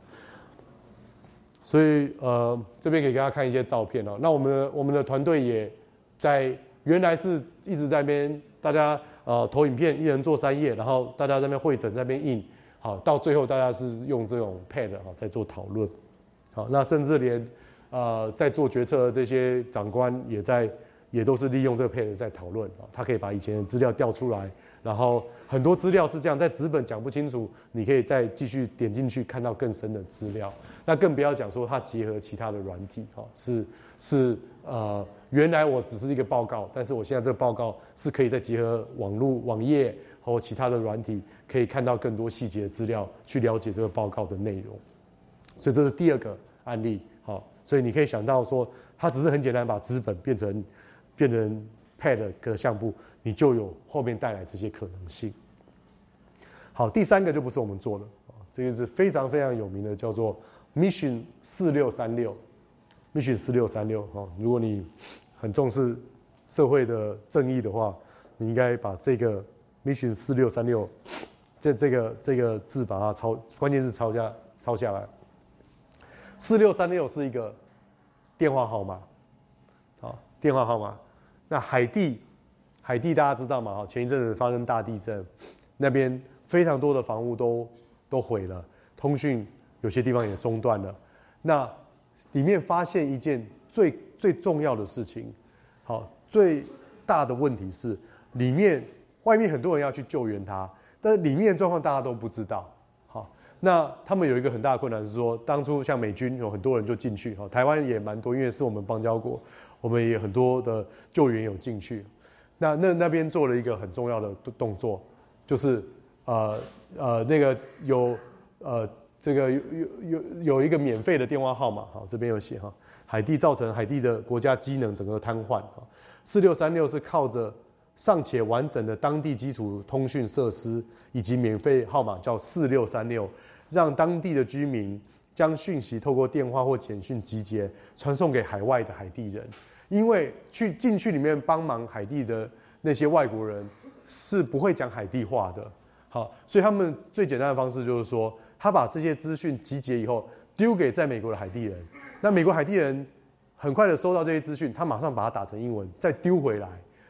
所以呃，这边给大家看一些照片哦。那我们我们的团队也在原来是一直在那边大家呃投影片，一人做三页，然后大家在那边会诊，在那边印，好，到最后大家是用这种 pad 哈在做讨论，好，那甚至连呃在做决策的这些长官也在也都是利用这个 pad 在讨论啊，他可以把以前的资料调出来。然后很多资料是这样，在纸本讲不清楚，你可以再继续点进去看到更深的资料。那更不要讲说它结合其他的软体，哈，是是呃，原来我只是一个报告，但是我现在这个报告是可以再结合网络网页和其他的软体，可以看到更多细节的资料，去了解这个报告的内容。所以这是第二个案例，好，所以你可以想到说，它只是很简单把纸本变成变成 Pad 的相簿。你就有后面带来这些可能性。好，第三个就不是我们做的啊，这个是非常非常有名的，叫做 Mission 四六三六，Mission 四六三六哈。如果你很重视社会的正义的话，你应该把这个 Mission 四六三六这这个这个字把它抄，关键是抄下抄下来。四六三六是一个电话号码，好，电话号码。那海地。海地大家知道吗？哈，前一阵子发生大地震，那边非常多的房屋都都毁了，通讯有些地方也中断了。那里面发现一件最最重要的事情，好，最大的问题是里面外面很多人要去救援他，但是里面的状况大家都不知道。好，那他们有一个很大的困难是说，当初像美军有很多人就进去，哈，台湾也蛮多，因为是我们邦交国，我们也很多的救援有进去。那那那边做了一个很重要的动作，就是呃呃那个有呃这个有有有有一个免费的电话号码，好这边有写哈，海地造成海地的国家机能整个瘫痪哈，四六三六是靠着尚且完整的当地基础通讯设施以及免费号码叫四六三六，让当地的居民将讯息透过电话或简讯集结传送给海外的海地人。因为去进去里面帮忙海地的那些外国人是不会讲海地话的，好，所以他们最简单的方式就是说，他把这些资讯集结以后丢给在美国的海地人，那美国海地人很快的收到这些资讯，他马上把它打成英文再丢回来，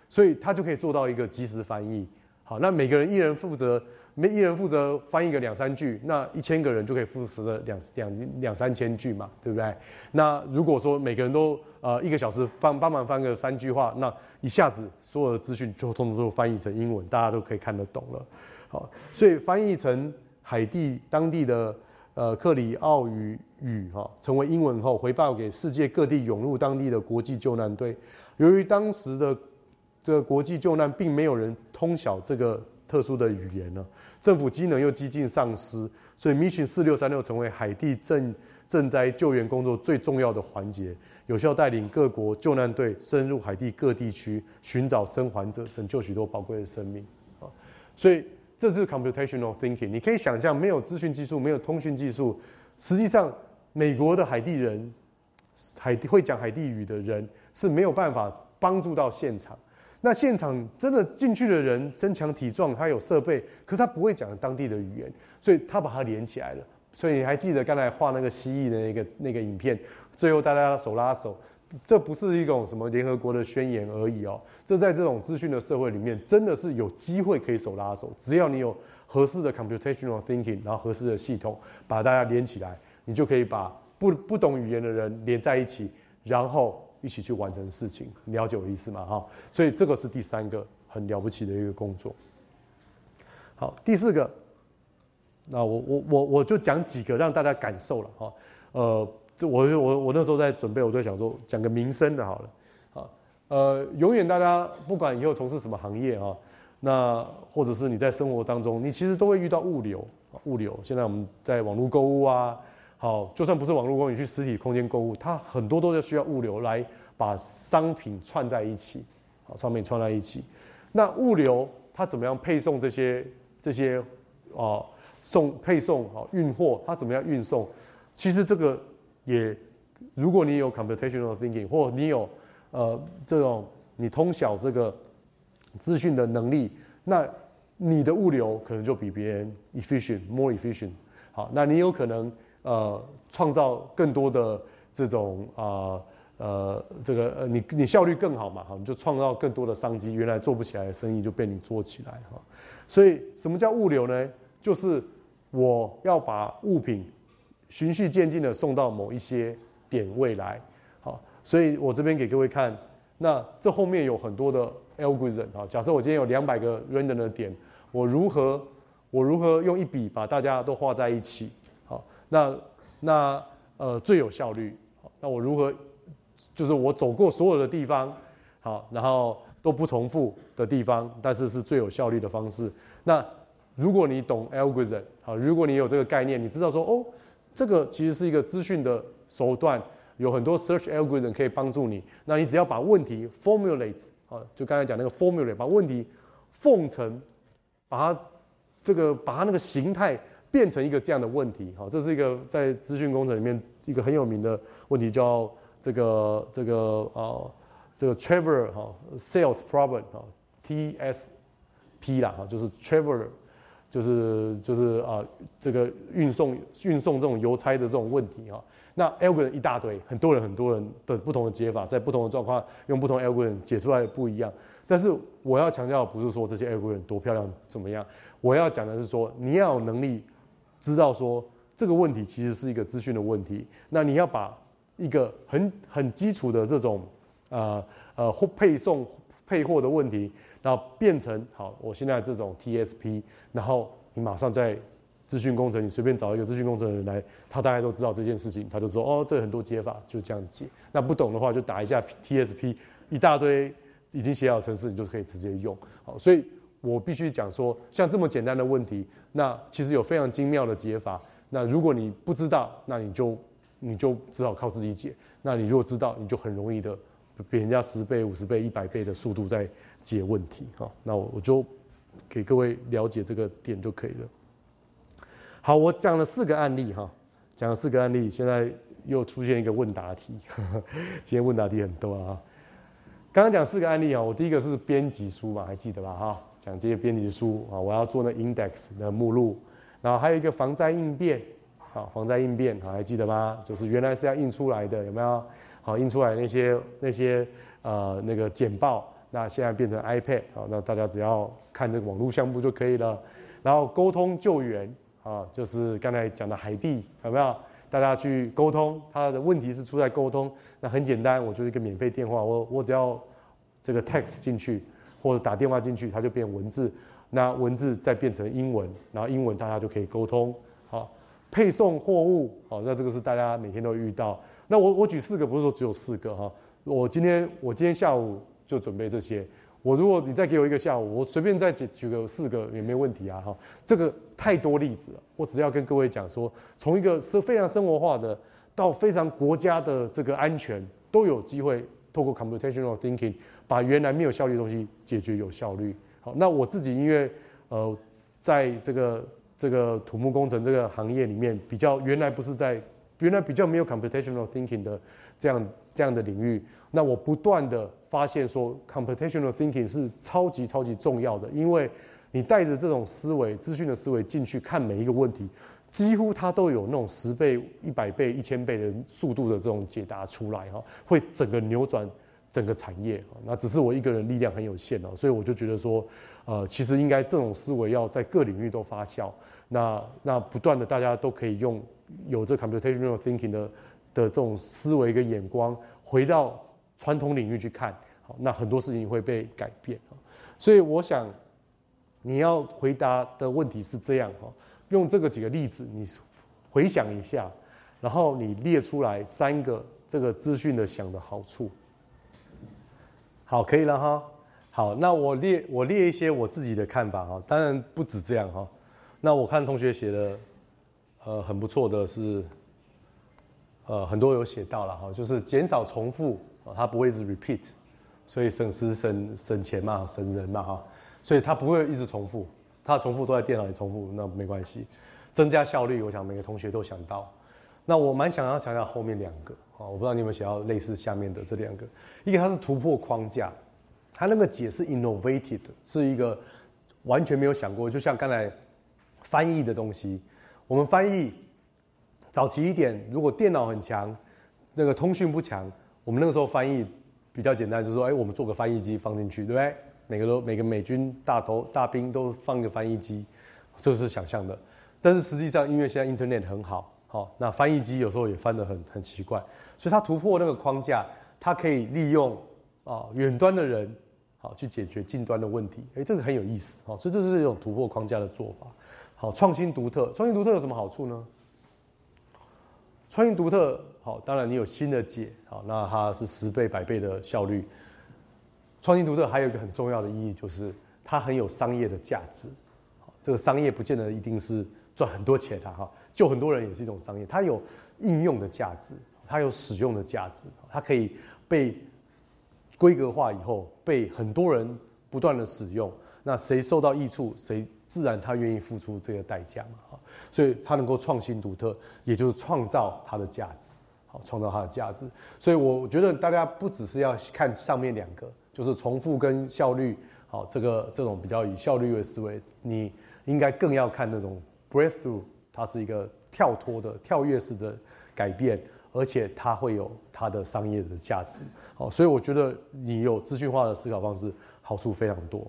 所以他就可以做到一个及时翻译。好，那每个人一人负责。每一人负责翻译个两三句，那一千个人就可以负责两两两三千句嘛，对不对？那如果说每个人都呃一个小时帮帮忙翻个三句话，那一下子所有的资讯就通通都翻译成英文，大家都可以看得懂了。好，所以翻译成海地当地的呃克里奥语语哈，成为英文后回报给世界各地涌入当地的国际救难队。由于当时的这个国际救难并没有人通晓这个。特殊的语言呢？政府机能又几近丧失，所以 Mission 四六三六成为海地赈赈灾救援工作最重要的环节，有效带领各国救难队深入海地各地区寻找生还者，拯救许多宝贵的生命。啊，所以这是 computational thinking。你可以想象，没有资讯技术，没有通讯技术，实际上美国的海地人，海地会讲海地语的人是没有办法帮助到现场。那现场真的进去的人身强体壮，他有设备，可是他不会讲当地的语言，所以他把它连起来了。所以你还记得刚才画那个蜥蜴的那个那个影片，最后大家手拉手，这不是一种什么联合国的宣言而已哦。这在这种资讯的社会里面，真的是有机会可以手拉手，只要你有合适的 computational thinking，然后合适的系统把大家连起来，你就可以把不不懂语言的人连在一起，然后。一起去完成事情，了解我意思吗？哈，所以这个是第三个很了不起的一个工作。好，第四个，那我我我我就讲几个让大家感受了哈。呃，这我我我那时候在准备，我就想说讲个民生的好了。啊，呃，永远大家不管以后从事什么行业啊，那或者是你在生活当中，你其实都会遇到物流。物流，现在我们在网络购物啊。好，就算不是网络购物，去实体空间购物，它很多都是需要物流来把商品串在一起，好，商品串在一起。那物流它怎么样配送这些这些啊送配送好运货，它怎么样运送？其实这个也，如果你有 computational thinking 或你有呃这种你通晓这个资讯的能力，那你的物流可能就比别人 efficient，more efficient。好，那你有可能呃创造更多的这种啊呃这个呃你你效率更好嘛？好，你就创造更多的商机，原来做不起来的生意就被你做起来哈。所以什么叫物流呢？就是我要把物品循序渐进的送到某一些点位来。好，所以我这边给各位看，那这后面有很多的 algorithm 啊。假设我今天有两百个 random 的点，我如何我如何用一笔把大家都画在一起？那那呃最有效率。那我如何就是我走过所有的地方，好，然后都不重复的地方，但是是最有效率的方式。那如果你懂 algorithm，好，如果你有这个概念，你知道说哦，这个其实是一个资讯的手段，有很多 search algorithm 可以帮助你。那你只要把问题 formulate，好，就刚才讲那个 formulate，把问题奉成，把它这个把它那个形态变成一个这样的问题，好，这是一个在资讯工程里面一个很有名的问题，叫这个这个啊这个 Trevor 哈 sales problem 哈 T S P 啦哈，就是 Traveler，就是就是啊，这个运送运送这种邮差的这种问题哈。那 algorithm 一大堆，很多人很多人的不同的解法，在不同的状况用不同 algorithm 解出来的不一样。但是我要强调，不是说这些 algorithm 多漂亮怎么样，我要讲的是说，你要有能力知道说这个问题其实是一个资讯的问题。那你要把一个很很基础的这种呃呃或配送配货的问题。然后变成好，我现在这种 TSP，然后你马上在资讯工程，你随便找一个资讯工程的人来，他大概都知道这件事情，他就说哦，这很多解法，就这样解。那不懂的话，就打一下 TSP，一大堆已经写好程式，你就可以直接用。好，所以我必须讲说，像这么简单的问题，那其实有非常精妙的解法。那如果你不知道，那你就你就只好靠自己解。那你如果知道，你就很容易的比人家十倍、五十倍、一百倍的速度在。解问题哈，那我我就给各位了解这个点就可以了。好，我讲了四个案例哈，讲了四个案例，现在又出现一个问答题，[laughs] 今天问答题很多啊。刚刚讲四个案例啊，我第一个是编辑书嘛，还记得吧哈？讲这些编辑书啊，我要做那 index 的目录，然后还有一个防灾应变，好，防灾应变好，还记得吗？就是原来是要印出来的，有没有？好，印出来那些那些呃那个简报。那现在变成 iPad 好，那大家只要看这个网络相簿就可以了。然后沟通救援啊，就是刚才讲的海地有没有？大家去沟通，他的问题是出在沟通。那很简单，我就是一个免费电话，我我只要这个 text 进去或者打电话进去，它就变文字。那文字再变成英文，然后英文大家就可以沟通。好，配送货物，好，那这个是大家每天都遇到。那我我举四个，不是说只有四个哈。我今天我今天下午。就准备这些。我如果你再给我一个下午，我随便再举举个四个也没问题啊！哈，这个太多例子了。我只要跟各位讲说，从一个是非常生活化的，到非常国家的这个安全，都有机会透过 computational thinking 把原来没有效率的东西解决有效率。好，那我自己因为呃，在这个这个土木工程这个行业里面，比较原来不是在原来比较没有 computational thinking 的这样这样的领域。那我不断的发现说，computational thinking 是超级超级重要的，因为你带着这种思维、资讯的思维进去看每一个问题，几乎它都有那种十倍、一百倍、一千倍的速度的这种解答出来哈，会整个扭转整个产业那只是我一个人力量很有限哦，所以我就觉得说，呃，其实应该这种思维要在各领域都发酵，那那不断的大家都可以用有这 computational thinking 的的这种思维跟眼光回到。传统领域去看，好，那很多事情会被改变。所以我想，你要回答的问题是这样哈，用这个几个例子，你回想一下，然后你列出来三个这个资讯的想的好处。好，可以了哈。好，那我列我列一些我自己的看法哈，当然不止这样哈。那我看同学写的，呃，很不错的是，呃，很多有写到了哈，就是减少重复。它不会一直 repeat，所以省时省省钱嘛，省人嘛哈，所以它不会一直重复，它重复都在电脑里重复，那没关系。增加效率，我想每个同学都想到。那我蛮想要强调后面两个啊，我不知道你有没有写到类似下面的这两个。一个它是突破框架，它那个解是 innovated，是一个完全没有想过，就像刚才翻译的东西，我们翻译早期一点，如果电脑很强，那个通讯不强，我们那个时候翻译比较简单，就是说，哎，我们做个翻译机放进去，对不对？每个都每个美军大头大兵都放一个翻译机，这是想象的。但是实际上，因为现在 Internet 很好，好，那翻译机有时候也翻得很很奇怪，所以它突破那个框架，它可以利用啊远端的人，好去解决近端的问题。哎，这个很有意思，好，所以这是一种突破框架的做法。好，创新独特，创新独特有什么好处呢？创新独特，好，当然你有新的解，好，那它是十倍百倍的效率。创新独特还有一个很重要的意义，就是它很有商业的价值。这个商业不见得一定是。赚很多钱的哈，救很多人也是一种商业。它有应用的价值，它有使用的价值，它可以被规格化以后，被很多人不断的使用。那谁受到益处，谁自然他愿意付出这个代价嘛？哈，所以它能够创新独特，也就是创造它的价值，好，创造它的价值。所以我觉得大家不只是要看上面两个，就是重复跟效率，好，这个这种比较以效率为思维，你应该更要看那种。Breakthrough，它是一个跳脱的、跳跃式的改变，而且它会有它的商业的价值。好，所以我觉得你有资讯化的思考方式，好处非常多。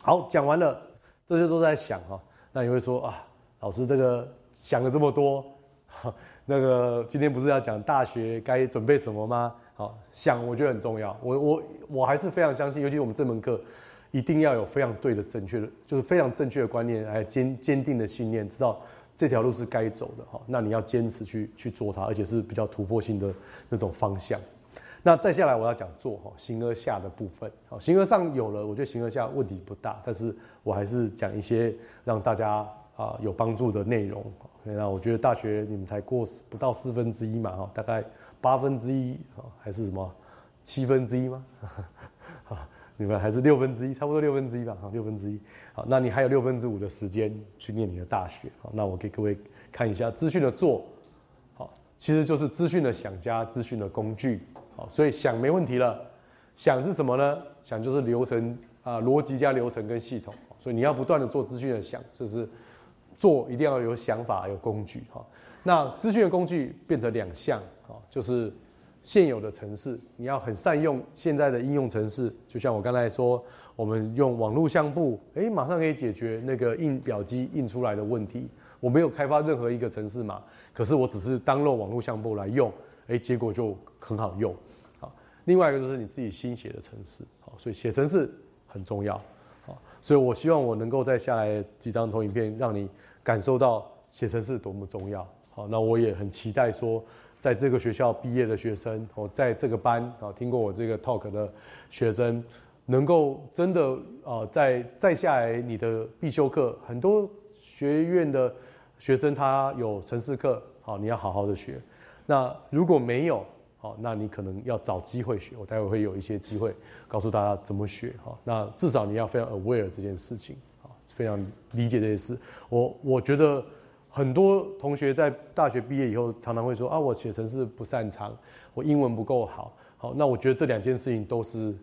好，讲完了，这些都在想哈。那你会说啊，老师这个想了这么多，[laughs] 那个今天不是要讲大学该准备什么吗？好，想我觉得很重要。我我我还是非常相信，尤其我们这门课。一定要有非常对的、正确的，就是非常正确的观念，还坚坚定的信念，知道这条路是该走的哈。那你要坚持去去做它，而且是比较突破性的那种方向。那再下来我要讲做哈形而下的部分。好，形而上有了，我觉得形而下问题不大，但是我还是讲一些让大家啊有帮助的内容。那我觉得大学你们才过不到四分之一嘛哈，大概八分之一啊还是什么七分之一吗？[laughs] 啊。你们还是六分之一，差不多六分之一吧，好，六分之一。好，那你还有六分之五的时间去念你的大学。好，那我给各位看一下资讯的做，好，其实就是资讯的想加资讯的工具。好，所以想没问题了。想是什么呢？想就是流程啊，逻辑加流程跟系统。所以你要不断的做资讯的想，就是做一定要有想法有工具。哈，那资讯的工具变成两项，好，就是。现有的城市，你要很善用现在的应用城市，就像我刚才说，我们用网络相簿，诶，马上可以解决那个印表机印出来的问题。我没有开发任何一个城市码，可是我只是当漏网络相簿来用，哎，结果就很好用。好，另外一个就是你自己新写的城市，好，所以写城市很重要。好，所以我希望我能够在下来几张投影片，让你感受到写城市多么重要。好，那我也很期待说。在这个学校毕业的学生，哦，在这个班啊，听过我这个 talk 的学生，能够真的啊，在再下来你的必修课，很多学院的学生他有城市课，好，你要好好的学。那如果没有，好，那你可能要找机会学。我待会会有一些机会告诉大家怎么学，哈。那至少你要非常 aware 这件事情，啊，非常理解这件事。我我觉得。很多同学在大学毕业以后，常常会说啊，我写程式不擅长，我英文不够好。好，那我觉得这两件事情都是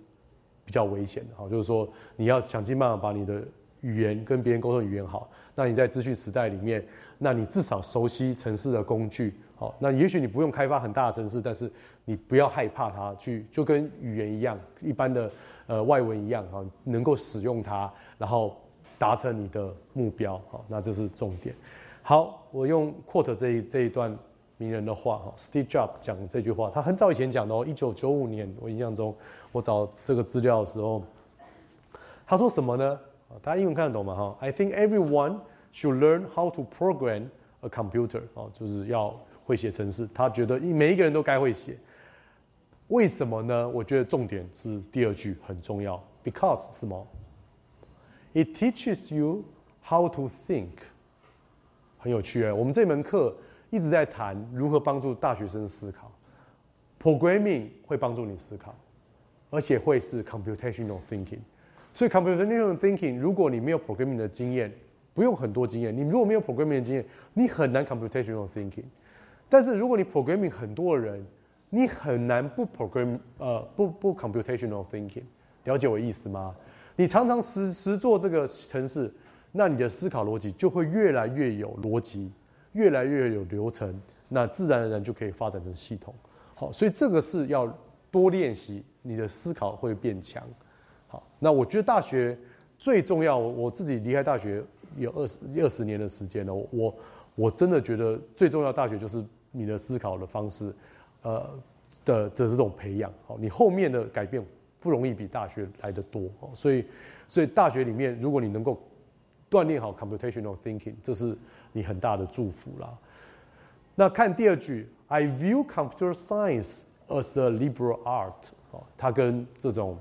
比较危险的。好，就是说你要想尽办法把你的语言跟别人沟通语言好。那你在资讯时代里面，那你至少熟悉城市的工具。好，那也许你不用开发很大的城市，但是你不要害怕它去，就跟语言一样，一般的呃外文一样啊，能够使用它，然后达成你的目标。好，那这是重点。好，我用 quote 这一这一段名人的话哈，Steve Jobs 讲这句话，他很早以前讲的哦，一九九五年，我印象中我找这个资料的时候，他说什么呢？大家英文看得懂吗？哈，I think everyone should learn how to program a computer，哦，就是要会写程式。他觉得每一个人都该会写。为什么呢？我觉得重点是第二句很重要，because 什么？It teaches you how to think。很有趣哎，我们这门课一直在谈如何帮助大学生思考，programming 会帮助你思考，而且会是 computational thinking。所以 computational thinking，如果你没有 programming 的经验，不用很多经验。你如果没有 programming 的经验，你很难 computational thinking。但是如果你 programming 很多人，你很难不 program 呃不不 computational thinking。了解我意思吗？你常常实实做这个程式，那你的思考逻辑就会越来越有逻辑，越来越有流程，那自然而然就可以发展成系统。好，所以这个是要多练习，你的思考会变强。好，那我觉得大学最重要，我自己离开大学有二十二十年的时间了，我我真的觉得最重要大学就是你的思考的方式，呃的的这种培养。好，你后面的改变不容易比大学来的多。哦，所以所以大学里面，如果你能够锻炼好 computational thinking，这是你很大的祝福啦。那看第二句。I view computer science as a liberal art，哦，它跟这种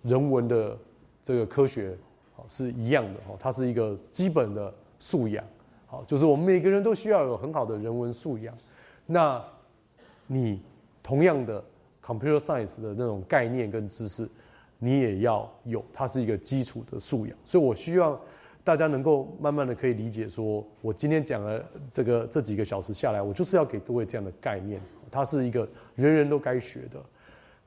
人文的这个科学，哦，是一样的，哦，它是一个基本的素养，好，就是我们每个人都需要有很好的人文素养。那你同样的 computer science 的那种概念跟知识，你也要有，它是一个基础的素养。所以我希望。大家能够慢慢的可以理解，说我今天讲了这个这几个小时下来，我就是要给各位这样的概念，它是一个人人都该学的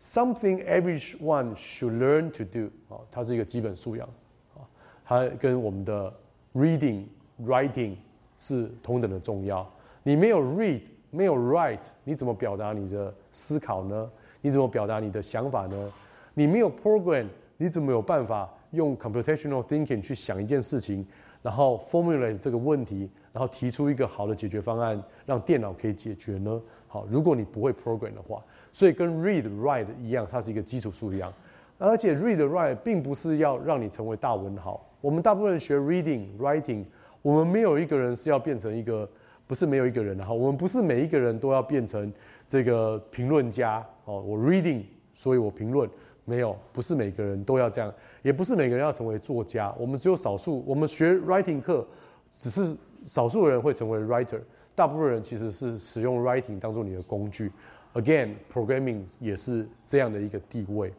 ，something everyone should learn to do，啊，它是一个基本素养，啊，它跟我们的 reading writing 是同等的重要。你没有 read，没有 write，你怎么表达你的思考呢？你怎么表达你的想法呢？你没有 program，你怎么有办法？用 computational thinking 去想一件事情，然后 formulate 这个问题，然后提出一个好的解决方案，让电脑可以解决呢？好，如果你不会 program 的话，所以跟 read write 一样，它是一个基础素养。而且 read write 并不是要让你成为大文豪。我们大部分人学 reading writing，我们没有一个人是要变成一个，不是没有一个人的哈，我们不是每一个人都要变成这个评论家哦。我 reading，所以我评论。没有，不是每个人都要这样，也不是每个人要成为作家。我们只有少数，我们学 writing 课，只是少数人会成为 writer，大部分人其实是使用 writing 当做你的工具。Again，programming 也是这样的一个地位。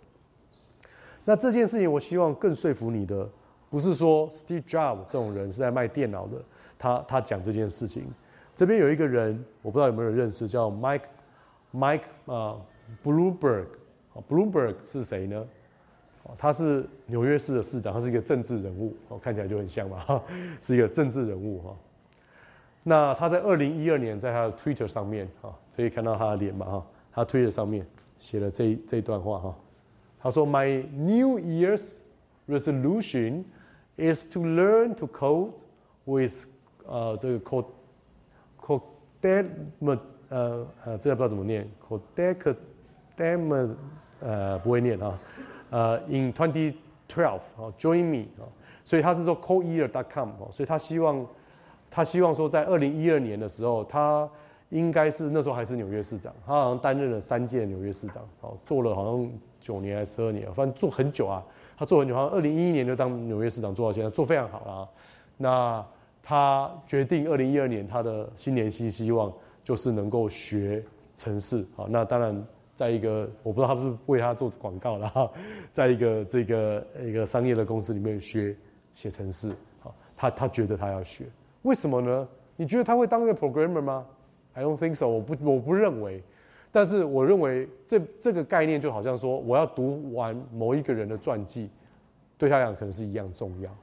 那这件事情，我希望更说服你的，不是说 Steve Jobs 这种人是在卖电脑的，他他讲这件事情。这边有一个人，我不知道有没有人认识，叫 Mike Mike 啊 Bloomberg。Bloomberg 是谁呢？他是纽约市的市长，他是一个政治人物，哦，看起来就很像嘛，是一个政治人物哈。那他在二零一二年在他的 Twitter 上面，哈，可以看到他的脸嘛，哈，他 Twitter 上面写了这这段话哈，他说：“My New Year's resolution is to learn to code with 呃这个 code code dem 呃呃这个不知道怎么念 code dem 呃，不会念啊，呃，in twenty twelve 啊，join me 啊，所以他是说 coear.com 哦，所以他希望，他希望说在二零一二年的时候，他应该是那时候还是纽约市长，他好像担任了三届纽约市长，哦，做了好像九年还是十二年，反正做很久啊，他做很久，好像二零一一年就当纽约市长做到现在，做非常好了。那他决定二零一二年他的新年新希望就是能够学城市，好，那当然。在一个我不知道他是不是为他做广告了哈，[laughs] 在一个这个一个商业的公司里面学写程式，好，他他觉得他要学，为什么呢？你觉得他会当一个 programmer 吗？I don't think so，我不我不认为，但是我认为这这个概念就好像说我要读完某一个人的传记，对他来讲可能是一样重要，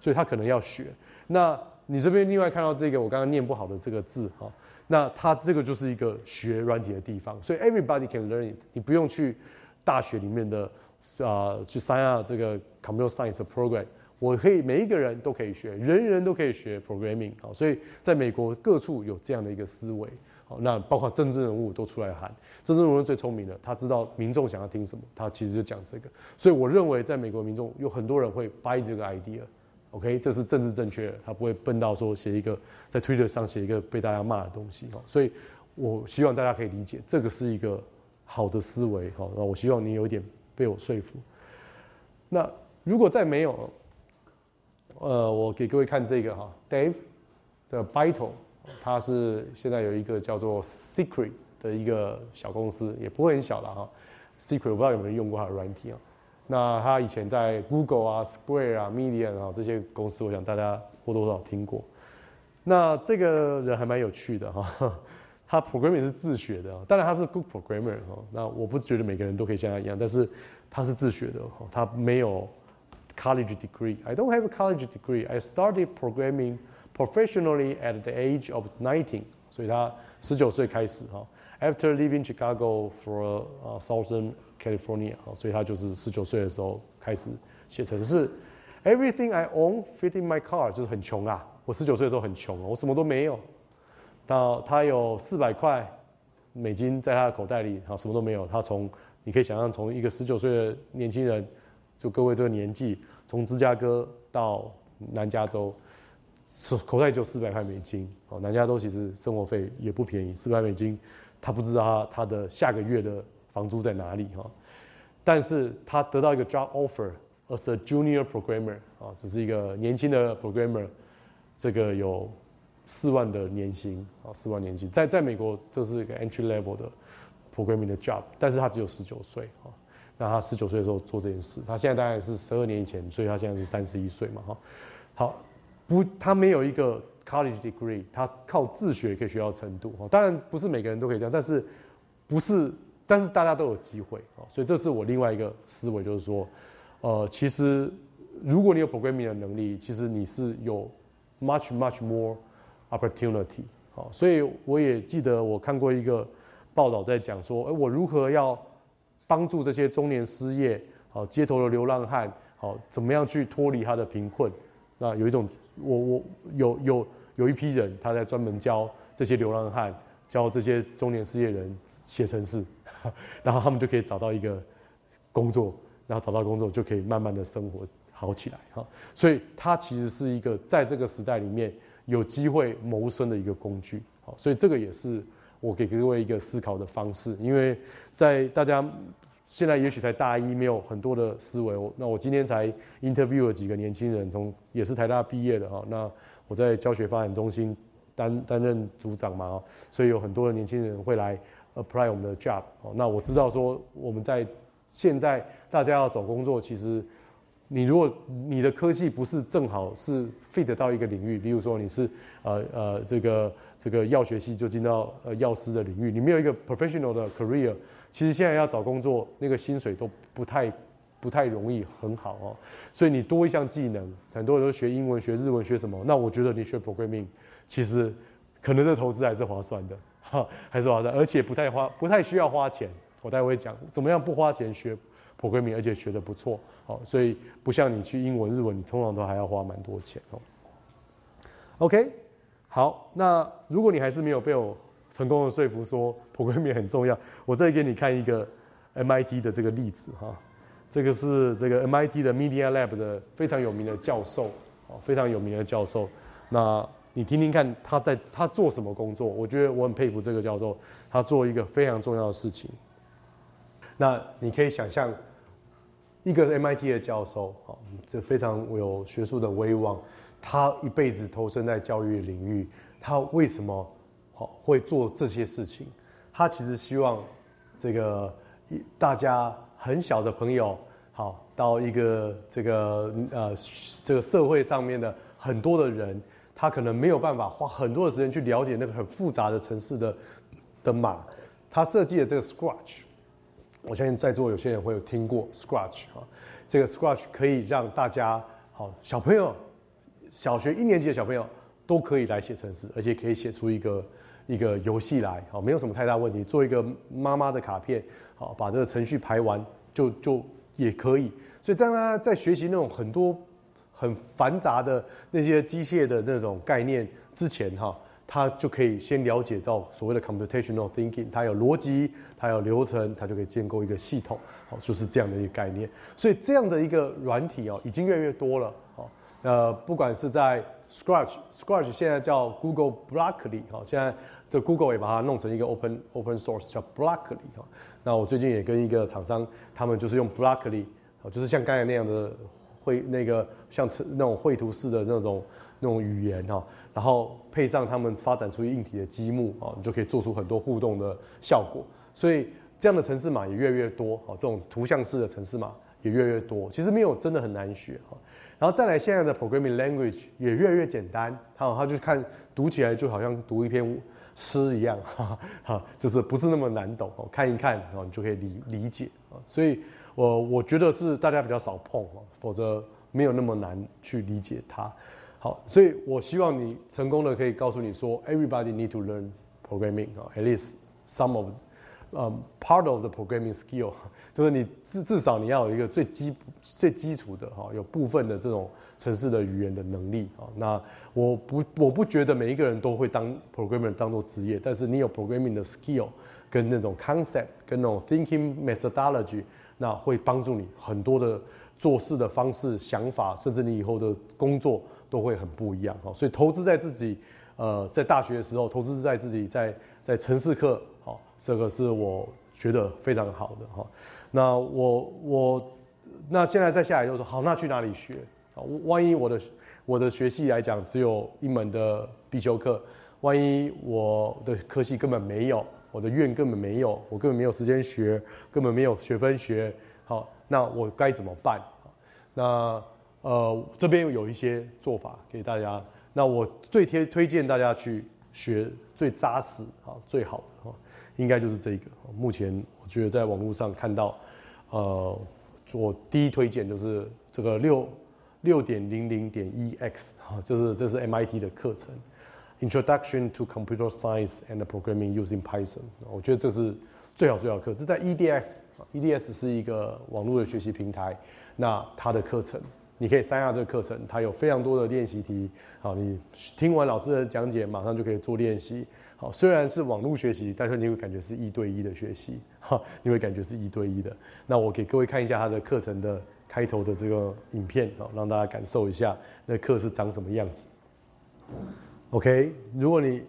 所以他可能要学。那你这边另外看到这个我刚刚念不好的这个字哈。那它这个就是一个学软体的地方，所以 everybody can learn it。你不用去大学里面的啊去 sign up 这个 computer science program，我可以每一个人都可以学，人人都可以学 programming。好，所以在美国各处有这样的一个思维。好，那包括政治人物都出来喊，政治人物最聪明的，他知道民众想要听什么，他其实就讲这个。所以我认为在美国民众有很多人会 buy 这个 idea。OK，这是政治正确，他不会笨到说写一个在 Twitter 上写一个被大家骂的东西哈。所以我希望大家可以理解，这个是一个好的思维哈。那我希望你有一点被我说服。那如果再没有，呃，我给各位看这个哈，Dave 的 Byte，他是现在有一个叫做 Secret 的一个小公司，也不会很小了哈。Secret 我不知道有没有人用过他的软体啊。那他以前在 Google 啊、Square 啊、Medium 啊这些公司，我想大家或多或少听过。那这个人还蛮有趣的哈，他 programming 是自学的，当然他是 good programmer 哈。那我不觉得每个人都可以像他一样，但是他是自学的哈，他没有 college degree。I don't have a college degree. I started programming professionally at the age of nineteen。所以他十九岁开始哈。After leaving Chicago for Southern California，所以他就是十九岁的时候开始写程式。Everything I own fit in my car，就是很穷啊。我十九岁的时候很穷哦，我什么都没有。到他有四百块美金在他的口袋里，他什么都没有。他从你可以想象，从一个十九岁的年轻人，就各位这个年纪，从芝加哥到南加州，口袋只有四百块美金。哦，南加州其实生活费也不便宜，四百美金。他不知道他他的下个月的房租在哪里哈，但是他得到一个 job offer as a junior programmer 啊，只是一个年轻的 programmer，这个有四万的年薪啊，四万年薪，在在美国这是一个 entry level 的 programming 的 job，但是他只有十九岁啊，那他十九岁的时候做这件事，他现在大概是十二年以前，所以他现在是三十一岁嘛哈，好，不，他没有一个。College degree，他靠自学可以学到程度哈。当然不是每个人都可以这样，但是不是，但是大家都有机会哦。所以这是我另外一个思维，就是说，呃，其实如果你有 programming 的能力，其实你是有 much much more opportunity 好。所以我也记得我看过一个报道，在讲说，哎，我如何要帮助这些中年失业、好街头的流浪汉，好怎么样去脱离他的贫困？那有一种，我我有有。有一批人，他在专门教这些流浪汉，教这些中年失业人写程式，[laughs] 然后他们就可以找到一个工作，然后找到工作就可以慢慢的生活好起来哈。所以它其实是一个在这个时代里面有机会谋生的一个工具。好，所以这个也是我给各位一个思考的方式，因为在大家现在也许才大一，没有很多的思维。那我今天才 interview 了几个年轻人，从也是台大毕业的哈。那我在教学发展中心担担任组长嘛，所以有很多的年轻人会来 apply 我们的 job。哦，那我知道说我们在现在大家要找工作，其实你如果你的科技不是正好是 fit 到一个领域，比如说你是呃呃这个这个药学系就进到呃药师的领域，你没有一个 professional 的 career，其实现在要找工作那个薪水都不太。不太容易很好哦，所以你多一项技能，很多人都学英文、学日文、学什么？那我觉得你学 programming，其实可能这投资还是划算的，哈，[laughs] 还是划算，而且不太花，不太需要花钱。我待会会讲怎么样不花钱学普慧明而且学的不错，好，所以不像你去英文、日文，你通常都还要花蛮多钱哦。OK，好，那如果你还是没有被我成功的说服说普慧明很重要，我再给你看一个 MIT 的这个例子哈。这个是这个 MIT 的 Media Lab 的非常有名的教授，哦，非常有名的教授。那你听听看他在他做什么工作？我觉得我很佩服这个教授，他做一个非常重要的事情。那你可以想象，一个 MIT 的教授，哦，这非常有学术的威望，他一辈子投身在教育领域，他为什么好会做这些事情？他其实希望这个大家。很小的朋友，好到一个这个呃这个社会上面的很多的人，他可能没有办法花很多的时间去了解那个很复杂的城市的的码。他设计的这个 Scratch，我相信在座有些人会有听过 Scratch 啊。这个 Scratch 可以让大家好小朋友，小学一年级的小朋友都可以来写程式，而且可以写出一个一个游戏来，好没有什么太大问题。做一个妈妈的卡片。好，把这个程序排完就就也可以。所以当他在学习那种很多很繁杂的那些机械的那种概念之前，哈，他就可以先了解到所谓的 computational thinking，它有逻辑，它有流程，它就可以建构一个系统。好，就是这样的一个概念。所以这样的一个软体哦，已经越来越多了。好，呃，不管是在 Scratch，Scratch 现在叫 Google Broccoli，好，现在。这 Google 也把它弄成一个 open open source，叫 Broccoli 哈。那我最近也跟一个厂商，他们就是用 Broccoli，就是像刚才那样的绘那个像那种绘图式的那种那种语言哈，然后配上他们发展出硬体的积木啊，你就可以做出很多互动的效果。所以这样的城市码也越来越多，哦，这种图像式的城市码也越来越多，其实没有真的很难学哈。然后再来现在的 programming language 也越来越简单，好，他就看读起来就好像读一篇诗一样，[laughs] 哈，哈，就是不是那么难懂哦，看一看哦，你就可以理理解啊。所以，我我觉得是大家比较少碰哦，否则没有那么难去理解它。好，所以我希望你成功的可以告诉你说，everybody need to learn programming 啊，at least some of。嗯，part of the programming skill，就是你至至少你要有一个最基最基础的哈，有部分的这种城市的语言的能力啊。那我不我不觉得每一个人都会当 programmer 当做职业，但是你有 programming 的 skill 跟那种 concept 跟那种 thinking methodology，那会帮助你很多的做事的方式、想法，甚至你以后的工作都会很不一样哈。所以投资在自己，呃，在大学的时候投资在自己在在城市课。好这个是我觉得非常好的哈，那我我那现在再下来就说好，那去哪里学啊？万一我的我的学系来讲只有一门的必修课，万一我的科系根本没有，我的愿根本没有，我根本没有时间学，根本没有学分学，好，那我该怎么办？那呃这边有一些做法给大家，那我最贴推荐大家去学最扎实啊最好的哈。应该就是这个。目前我觉得在网络上看到，呃，我第一推荐就是这个六六点零零点一 x 哈，就是这是 MIT 的课程，Introduction to Computer Science and Programming Using Python。我觉得这是最好最好课，这在 EDS，EDS 是一个网络的学习平台，那它的课程你可以删下这个课程，它有非常多的练习题，好，你听完老师的讲解，马上就可以做练习。好，虽然是网络学习，但是你会感觉是一对一的学习，哈，你会感觉是一对一的。那我给各位看一下他的课程的开头的这个影片，好，让大家感受一下那课是长什么样子。OK，如果你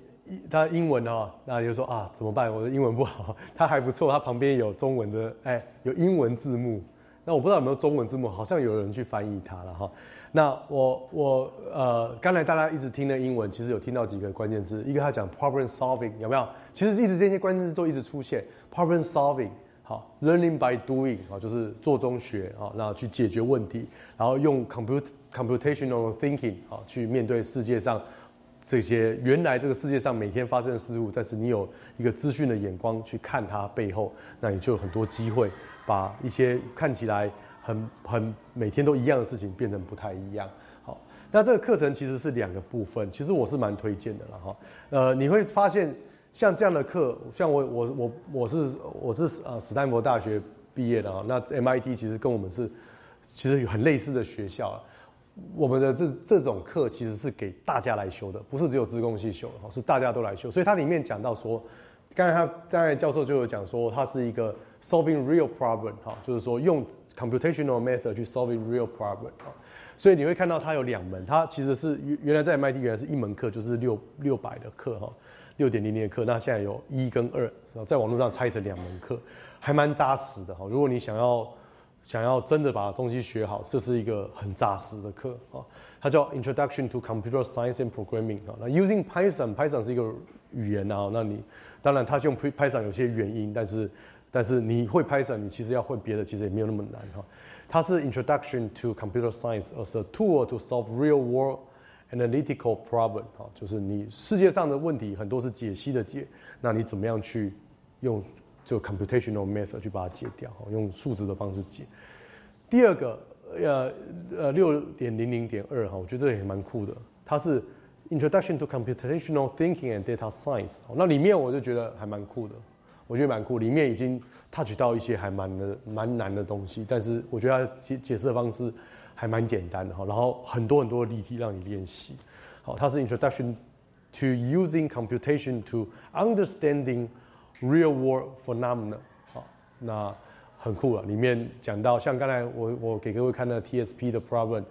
他英文哈，那你就说啊，怎么办？我的英文不好，[laughs] 他还不错，他旁边有中文的，哎，有英文字幕。那我不知道有没有中文字幕，好像有人去翻译它了哈。那我我呃，刚才大家一直听的英文，其实有听到几个关键字，一个他讲 problem solving 有没有？其实一直这些关键字都一直出现 problem solving，好，learning by doing 啊，就是做中学啊，然后去解决问题，然后用 comput computational thinking 啊，去面对世界上这些原来这个世界上每天发生的事物，但是你有一个资讯的眼光去看它背后，那你就有很多机会把一些看起来。[laughs] 很很每天都一样的事情变成不太一样。好，那这个课程其实是两个部分，其实我是蛮推荐的了哈。呃，你会发现像这样的课，像我我我我是我是呃斯坦福大学毕业的啊。那 MIT 其实跟我们是其实有很类似的学校。我们的这这种课其实是给大家来修的，不是只有自工系修的，是大家都来修。所以它里面讲到说，刚才他刚才教授就有讲说，它是一个 solving real problem 哈，就是说用。computational method 去 solving real problem 哈，所以你会看到它有两门，它其实是原原来在 MIT 原来是一门课，就是六六百的课哈，六点零零的课，那现在有一跟二，在网络上拆成两门课，还蛮扎实的哈。如果你想要想要真的把东西学好，这是一个很扎实的课啊。它叫 Introduction to Computer Science and Programming 啊。那 using Python，Python 是一个语言啊，那你当然它用 Python 有些原因，但是但是你会 Python，你其实要会别的，其实也没有那么难哈。它是 Introduction to Computer Science as a tool to solve real-world analytical problem 哈，就是你世界上的问题很多是解析的解，那你怎么样去用就 computational method 去把它解掉，用数字的方式解。第二个呃呃六点零零点二哈，我觉得这也蛮酷的，它是 Introduction to Computational Thinking and Data Science，那里面我就觉得还蛮酷的。我觉得蛮酷，里面已经 touch 到一些还蛮的蛮难的东西，但是我觉得它解解释的方式还蛮简单的哈，然后很多很多的例题让你练习。好，它是 Introduction to Using Computation to Understanding Real World Phenomena。好，那很酷了，里面讲到像刚才我我给各位看的 TSP 的 problem。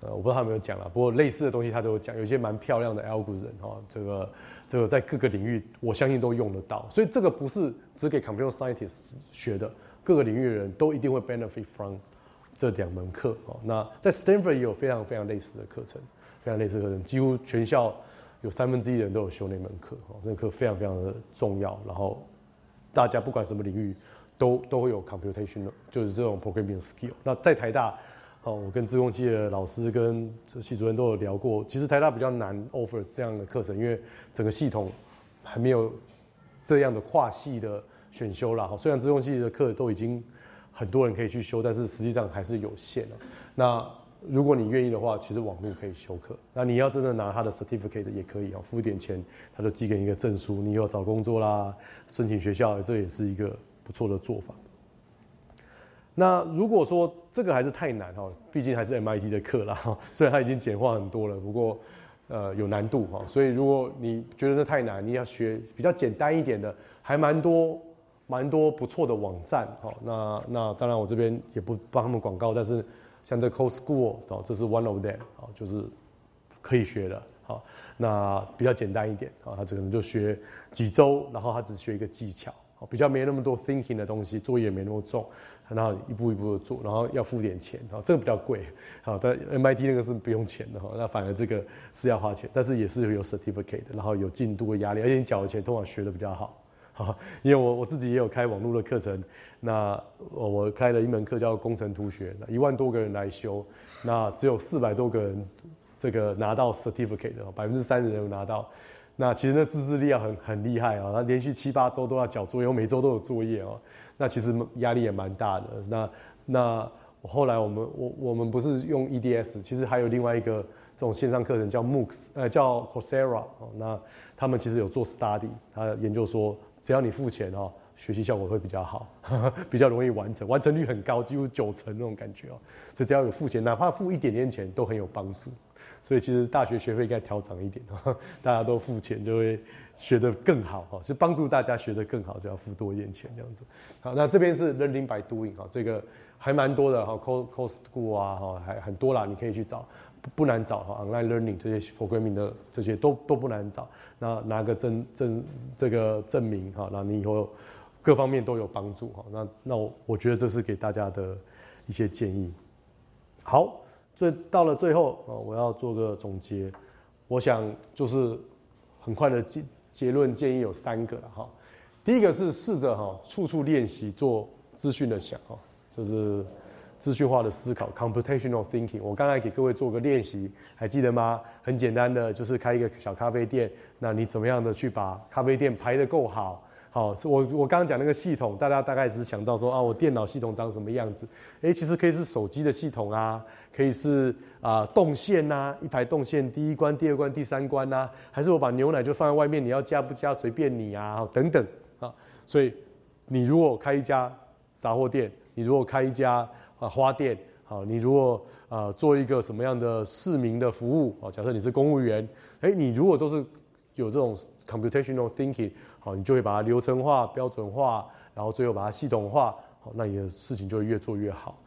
呃，我不知道他有没有讲了，不过类似的东西他都有讲，有些蛮漂亮的 algorithm 哈，这个这个在各个领域我相信都用得到，所以这个不是只给 computer scientists 学的，各个领域的人都一定会 benefit from 这两门课哦。那在 Stanford 也有非常非常类似的课程，非常类似的课程，几乎全校有三分之一的人都有修那门课哦，那课非常非常的重要，然后大家不管什么领域都都会有 computational，就是这种 programming skill。那在台大，哦，我跟自工系的老师跟系主任都有聊过，其实台大比较难 offer 这样的课程，因为整个系统还没有这样的跨系的选修啦。虽然自工系的课都已经很多人可以去修，但是实际上还是有限的。那如果你愿意的话，其实网络可以修课。那你要真的拿他的 certificate 也可以啊，付一点钱，他就寄给你一个证书。你以后找工作啦，申请学校，这也是一个不错的做法。那如果说这个还是太难哈，毕竟还是 MIT 的课啦哈，[laughs] 虽然它已经简化很多了，不过呃有难度哈。所以如果你觉得这太难，你要学比较简单一点的，还蛮多蛮多不错的网站哈。那那当然我这边也不帮他们广告，但是。像这 Co School 哦，这是 one of them 哦，就是可以学的，好，那比较简单一点啊，他可能就学几周，然后他只学一个技巧，比较没那么多 thinking 的东西，作业没那么重，然后一步一步的做，然后要付点钱，啊，这个比较贵，好，但 MIT 那个是不用钱的哈，那反而这个是要花钱，但是也是有 certificate 的，然后有进度的压力，而且你缴的钱通常学的比较好。好，[laughs] 因为我我自己也有开网络的课程，那我开了一门课叫工程图学，一万多个人来修，那只有四百多个人这个拿到 certificate 的，百分之三十人拿到，那其实那自制力要很很厉害啊，那连续七八周都要交作业，每周都有作业哦，那其实压力也蛮大的。那那后来我们我我们不是用 EDS，其实还有另外一个这种线上课程叫 MOOCs，呃叫 Coursera 哦，那他们其实有做 study，他研究说。只要你付钱哦，学习效果会比较好，[laughs] 比较容易完成，完成率很高，几乎九成那种感觉哦。所以只要有付钱，哪怕付一点点钱都很有帮助。所以其实大学学费应该调涨一点，[laughs] 大家都付钱就会学得更好哈，是帮助大家学得更好就要付多一点钱这样子。好，那这边是 learning by doing 哈，这个还蛮多的哈，cost cost school 啊哈，还很多啦，你可以去找。不难找哈，online learning 这些 programming 的这些都都不难找。那拿个证证这个证明哈，那你以后各方面都有帮助哈。那那我我觉得这是给大家的一些建议。好，最到了最后啊，我要做个总结。我想就是很快的结结论建议有三个了哈。第一个是试着哈，处处练习做资讯的想哈，就是。资讯化的思考，computational thinking。我刚才给各位做个练习，还记得吗？很简单的，就是开一个小咖啡店。那你怎么样的去把咖啡店排得够好？好，是我我刚刚讲那个系统，大家大概只是想到说啊，我电脑系统长什么样子？诶，其实可以是手机的系统啊，可以是啊动线呐，一排动线，第一关、第二关、第三关呐，还是我把牛奶就放在外面，你要加不加随便你啊，等等啊。所以你如果开一家杂货店，你如果开一家。啊，花店，好，你如果啊做一个什么样的市民的服务啊？假设你是公务员，哎，你如果都是有这种 computational thinking，好，你就会把它流程化、标准化，然后最后把它系统化，好，那你的事情就会越做越好。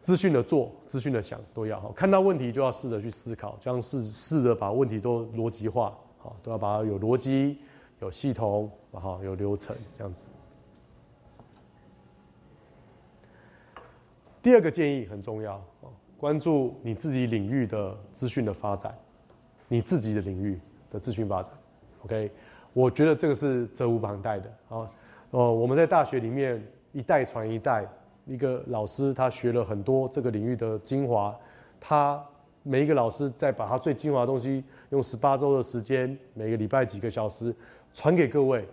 资讯的做，资讯的想都要好，看到问题就要试着去思考，这样试试着把问题都逻辑化，好，都要把它有逻辑、有系统，然后有流程这样子。第二个建议很重要啊，关注你自己领域的资讯的发展，你自己的领域的资讯发展，OK，我觉得这个是责无旁贷的啊。哦，我们在大学里面一代传一代，一个老师他学了很多这个领域的精华，他每一个老师在把他最精华的东西用十八周的时间，每个礼拜几个小时传给各位，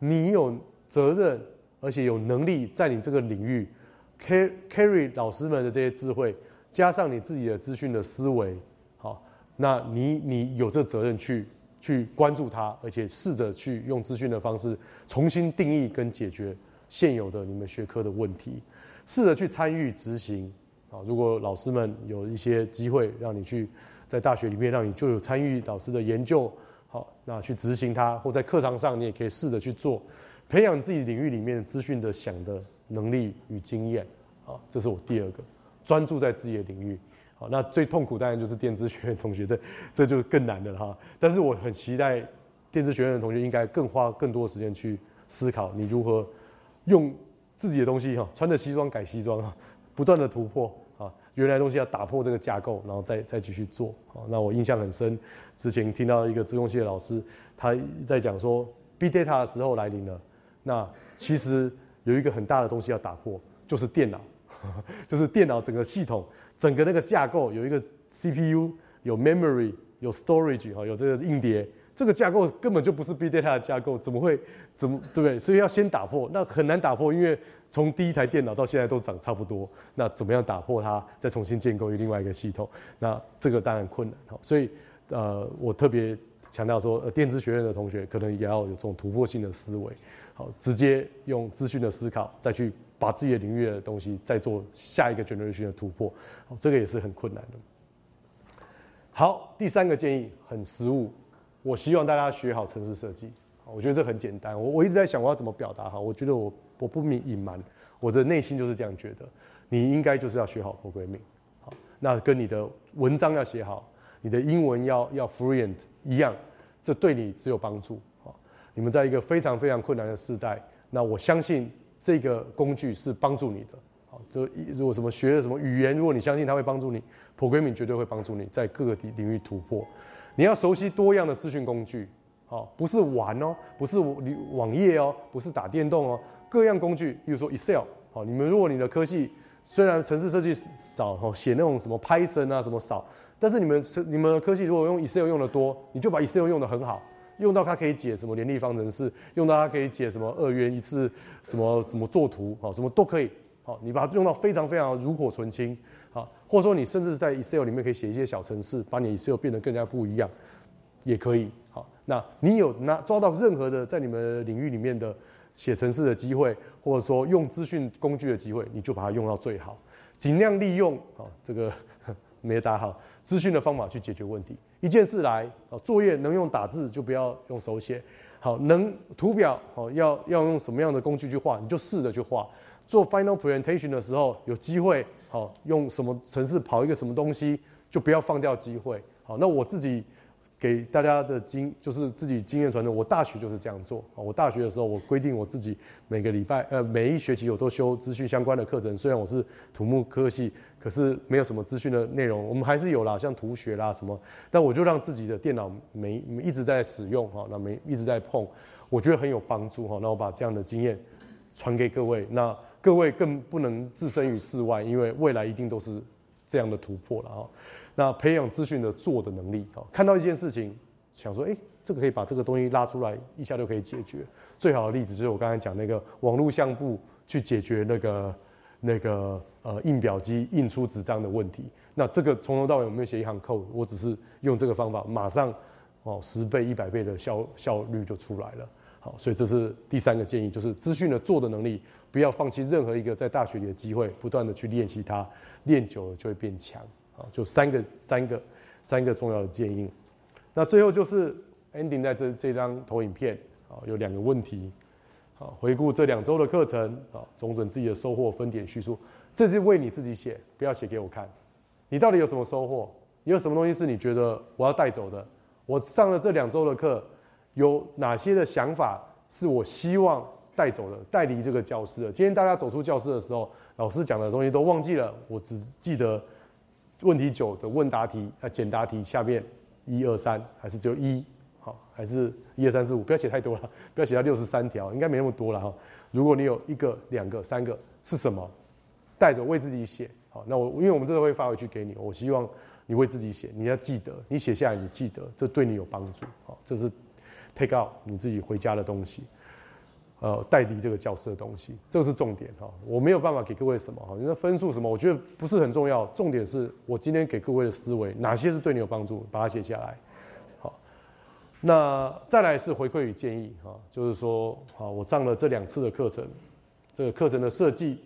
你有责任而且有能力在你这个领域。Carry 老师们的这些智慧，加上你自己的资讯的思维，好，那你你有这责任去去关注它，而且试着去用资讯的方式重新定义跟解决现有的你们学科的问题，试着去参与执行。啊，如果老师们有一些机会让你去在大学里面，让你就有参与老师的研究，好，那去执行它，或在课堂上你也可以试着去做，培养自己领域里面资讯的想的。能力与经验，啊，这是我第二个，专注在自己的领域，好，那最痛苦当然就是电子学院同学的，这就更难的哈。但是我很期待电子学院的同学应该更花更多的时间去思考，你如何用自己的东西哈，穿着西装改西装啊，不断的突破啊，原来东西要打破这个架构，然后再再继续做。好，那我印象很深，之前听到一个自动系的老师他在讲说，B data 的时候来临了，那其实。有一个很大的东西要打破，就是电脑，[laughs] 就是电脑整个系统，整个那个架构有一个 CPU，有 memory，有 storage 哈，有这个硬碟，这个架构根本就不是 big data 的架构，怎么会怎么对不对？所以要先打破，那很难打破，因为从第一台电脑到现在都长差不多，那怎么样打破它，再重新建构另外一个系统？那这个当然困难哈，所以呃，我特别强调说，呃，电子学院的同学可能也要有这种突破性的思维。直接用资讯的思考，再去把自己的领域的东西再做下一个 generation 的突破，好，这个也是很困难的。好，第三个建议很实务，我希望大家学好城市设计。我觉得这很简单，我我一直在想我要怎么表达哈，我觉得我我不明隐瞒，我的内心就是这样觉得，你应该就是要学好 programming，好，那跟你的文章要写好，你的英文要要 fluent 一样，这对你只有帮助。你们在一个非常非常困难的时代，那我相信这个工具是帮助你的。好，就如果什么学了什么语言，如果你相信它会帮助你，programming 绝对会帮助你在各个领领域突破。你要熟悉多样的资讯工具，好，不是玩哦，不是网页哦，不是打电动哦，各样工具，比如说 Excel，好，你们如果你的科技虽然城市设计少，哦，写那种什么 Python 啊什么少，但是你们你们的科技如果用 Excel 用的多，你就把 Excel 用的很好。用到它可以解什么联立方程式，用到它可以解什么二元一次什么什么作图，好，什么都可以，好，你把它用到非常非常炉火纯青，好，或者说你甚至在 Excel 里面可以写一些小程式，把你 Excel 变得更加不一样，也可以，好，那你有拿抓到任何的在你们领域里面的写程式的机会，或者说用资讯工具的机会，你就把它用到最好，尽量利用，好，这个 [laughs] 没打好资讯的方法去解决问题。一件事来，哦，作业能用打字就不要用手写，好，能图表，好，要要用什么样的工具去画，你就试着去画。做 final presentation 的时候，有机会，好，用什么程式跑一个什么东西，就不要放掉机会。好，那我自己。给大家的经就是自己经验传承。我大学就是这样做啊。我大学的时候，我规定我自己每个礼拜呃每一学期我都修资讯相关的课程。虽然我是土木科系，可是没有什么资讯的内容。我们还是有啦，像图学啦什么。但我就让自己的电脑没一直在使用哈，那没一直在碰，我觉得很有帮助哈。那我把这样的经验传给各位，那各位更不能置身于世外，因为未来一定都是这样的突破了哈。那培养资讯的做的能力啊，看到一件事情，想说，哎，这个可以把这个东西拉出来，一下就可以解决。最好的例子就是我刚才讲那个网络相簿去解决那个那个呃印表机印出纸张的问题。那这个从头到尾我没有写一行 code，我只是用这个方法，马上哦十倍一百倍的效效率就出来了。好，所以这是第三个建议，就是资讯的做的能力，不要放弃任何一个在大学里的机会，不断的去练习它，练久了就会变强。就三个三个三个重要的建议，那最后就是 ending 在这这张投影片啊，有两个问题，好，回顾这两周的课程啊，总整自己的收获，分点叙述，这是为你自己写，不要写给我看，你到底有什么收获？你有什么东西是你觉得我要带走的？我上了这两周的课，有哪些的想法是我希望带走的，带离这个教室的？今天大家走出教室的时候，老师讲的东西都忘记了，我只记得。问题九的问答题啊，简答题下面一二三还是只有一？好，还是一二三四五，不要写太多了，不要写到六十三条，应该没那么多了哈。如果你有一个、两个、三个是什么，带着为自己写。好，那我因为我们这个会发回去给你，我希望你为自己写，你要记得，你写下来你记得，这对你有帮助。好，这是 take out 你自己回家的东西。呃，代理这个教室的东西，这个是重点哈。我没有办法给各位什么哈，你说分数什么，我觉得不是很重要。重点是我今天给各位的思维，哪些是对你有帮助，把它写下来。好，那再来是回馈与建议哈，就是说，好，我上了这两次的课程，这个课程的设计、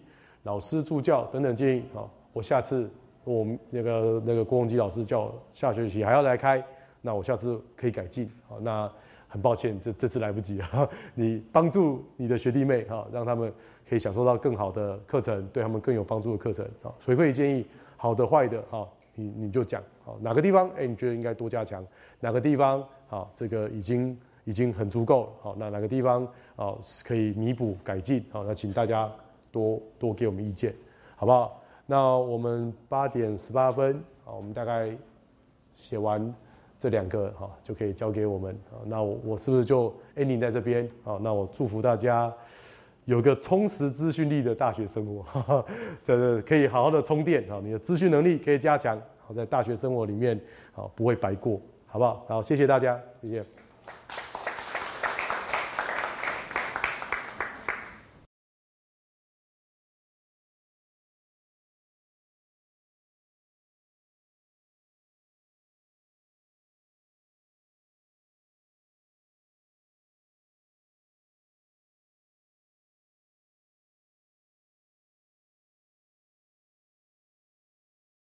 老师助教等等建议哈，我下次我们那个那个郭宏基老师叫下学期还要来开，那我下次可以改进好那。很抱歉，这这次来不及 [laughs] 哈！你帮助你的学弟妹哈，让他们可以享受到更好的课程，对他们更有帮助的课程啊。回馈建议，好的坏的哈，你你就讲好哪个地方哎，你觉得应该多加强？哪个地方好，这个已经已经很足够好，那哪个地方啊可以弥补改进好？那请大家多多给我们意见，好不好？那我们八点十八分啊，我们大概写完。这两个哈就可以交给我们啊，那我我是不是就 ending 在这边啊？那我祝福大家有个充实资讯力的大学生活，对对，可以好好的充电啊，你的资讯能力可以加强，好在大学生活里面，好不会白过，好不好？好，谢谢大家，谢谢。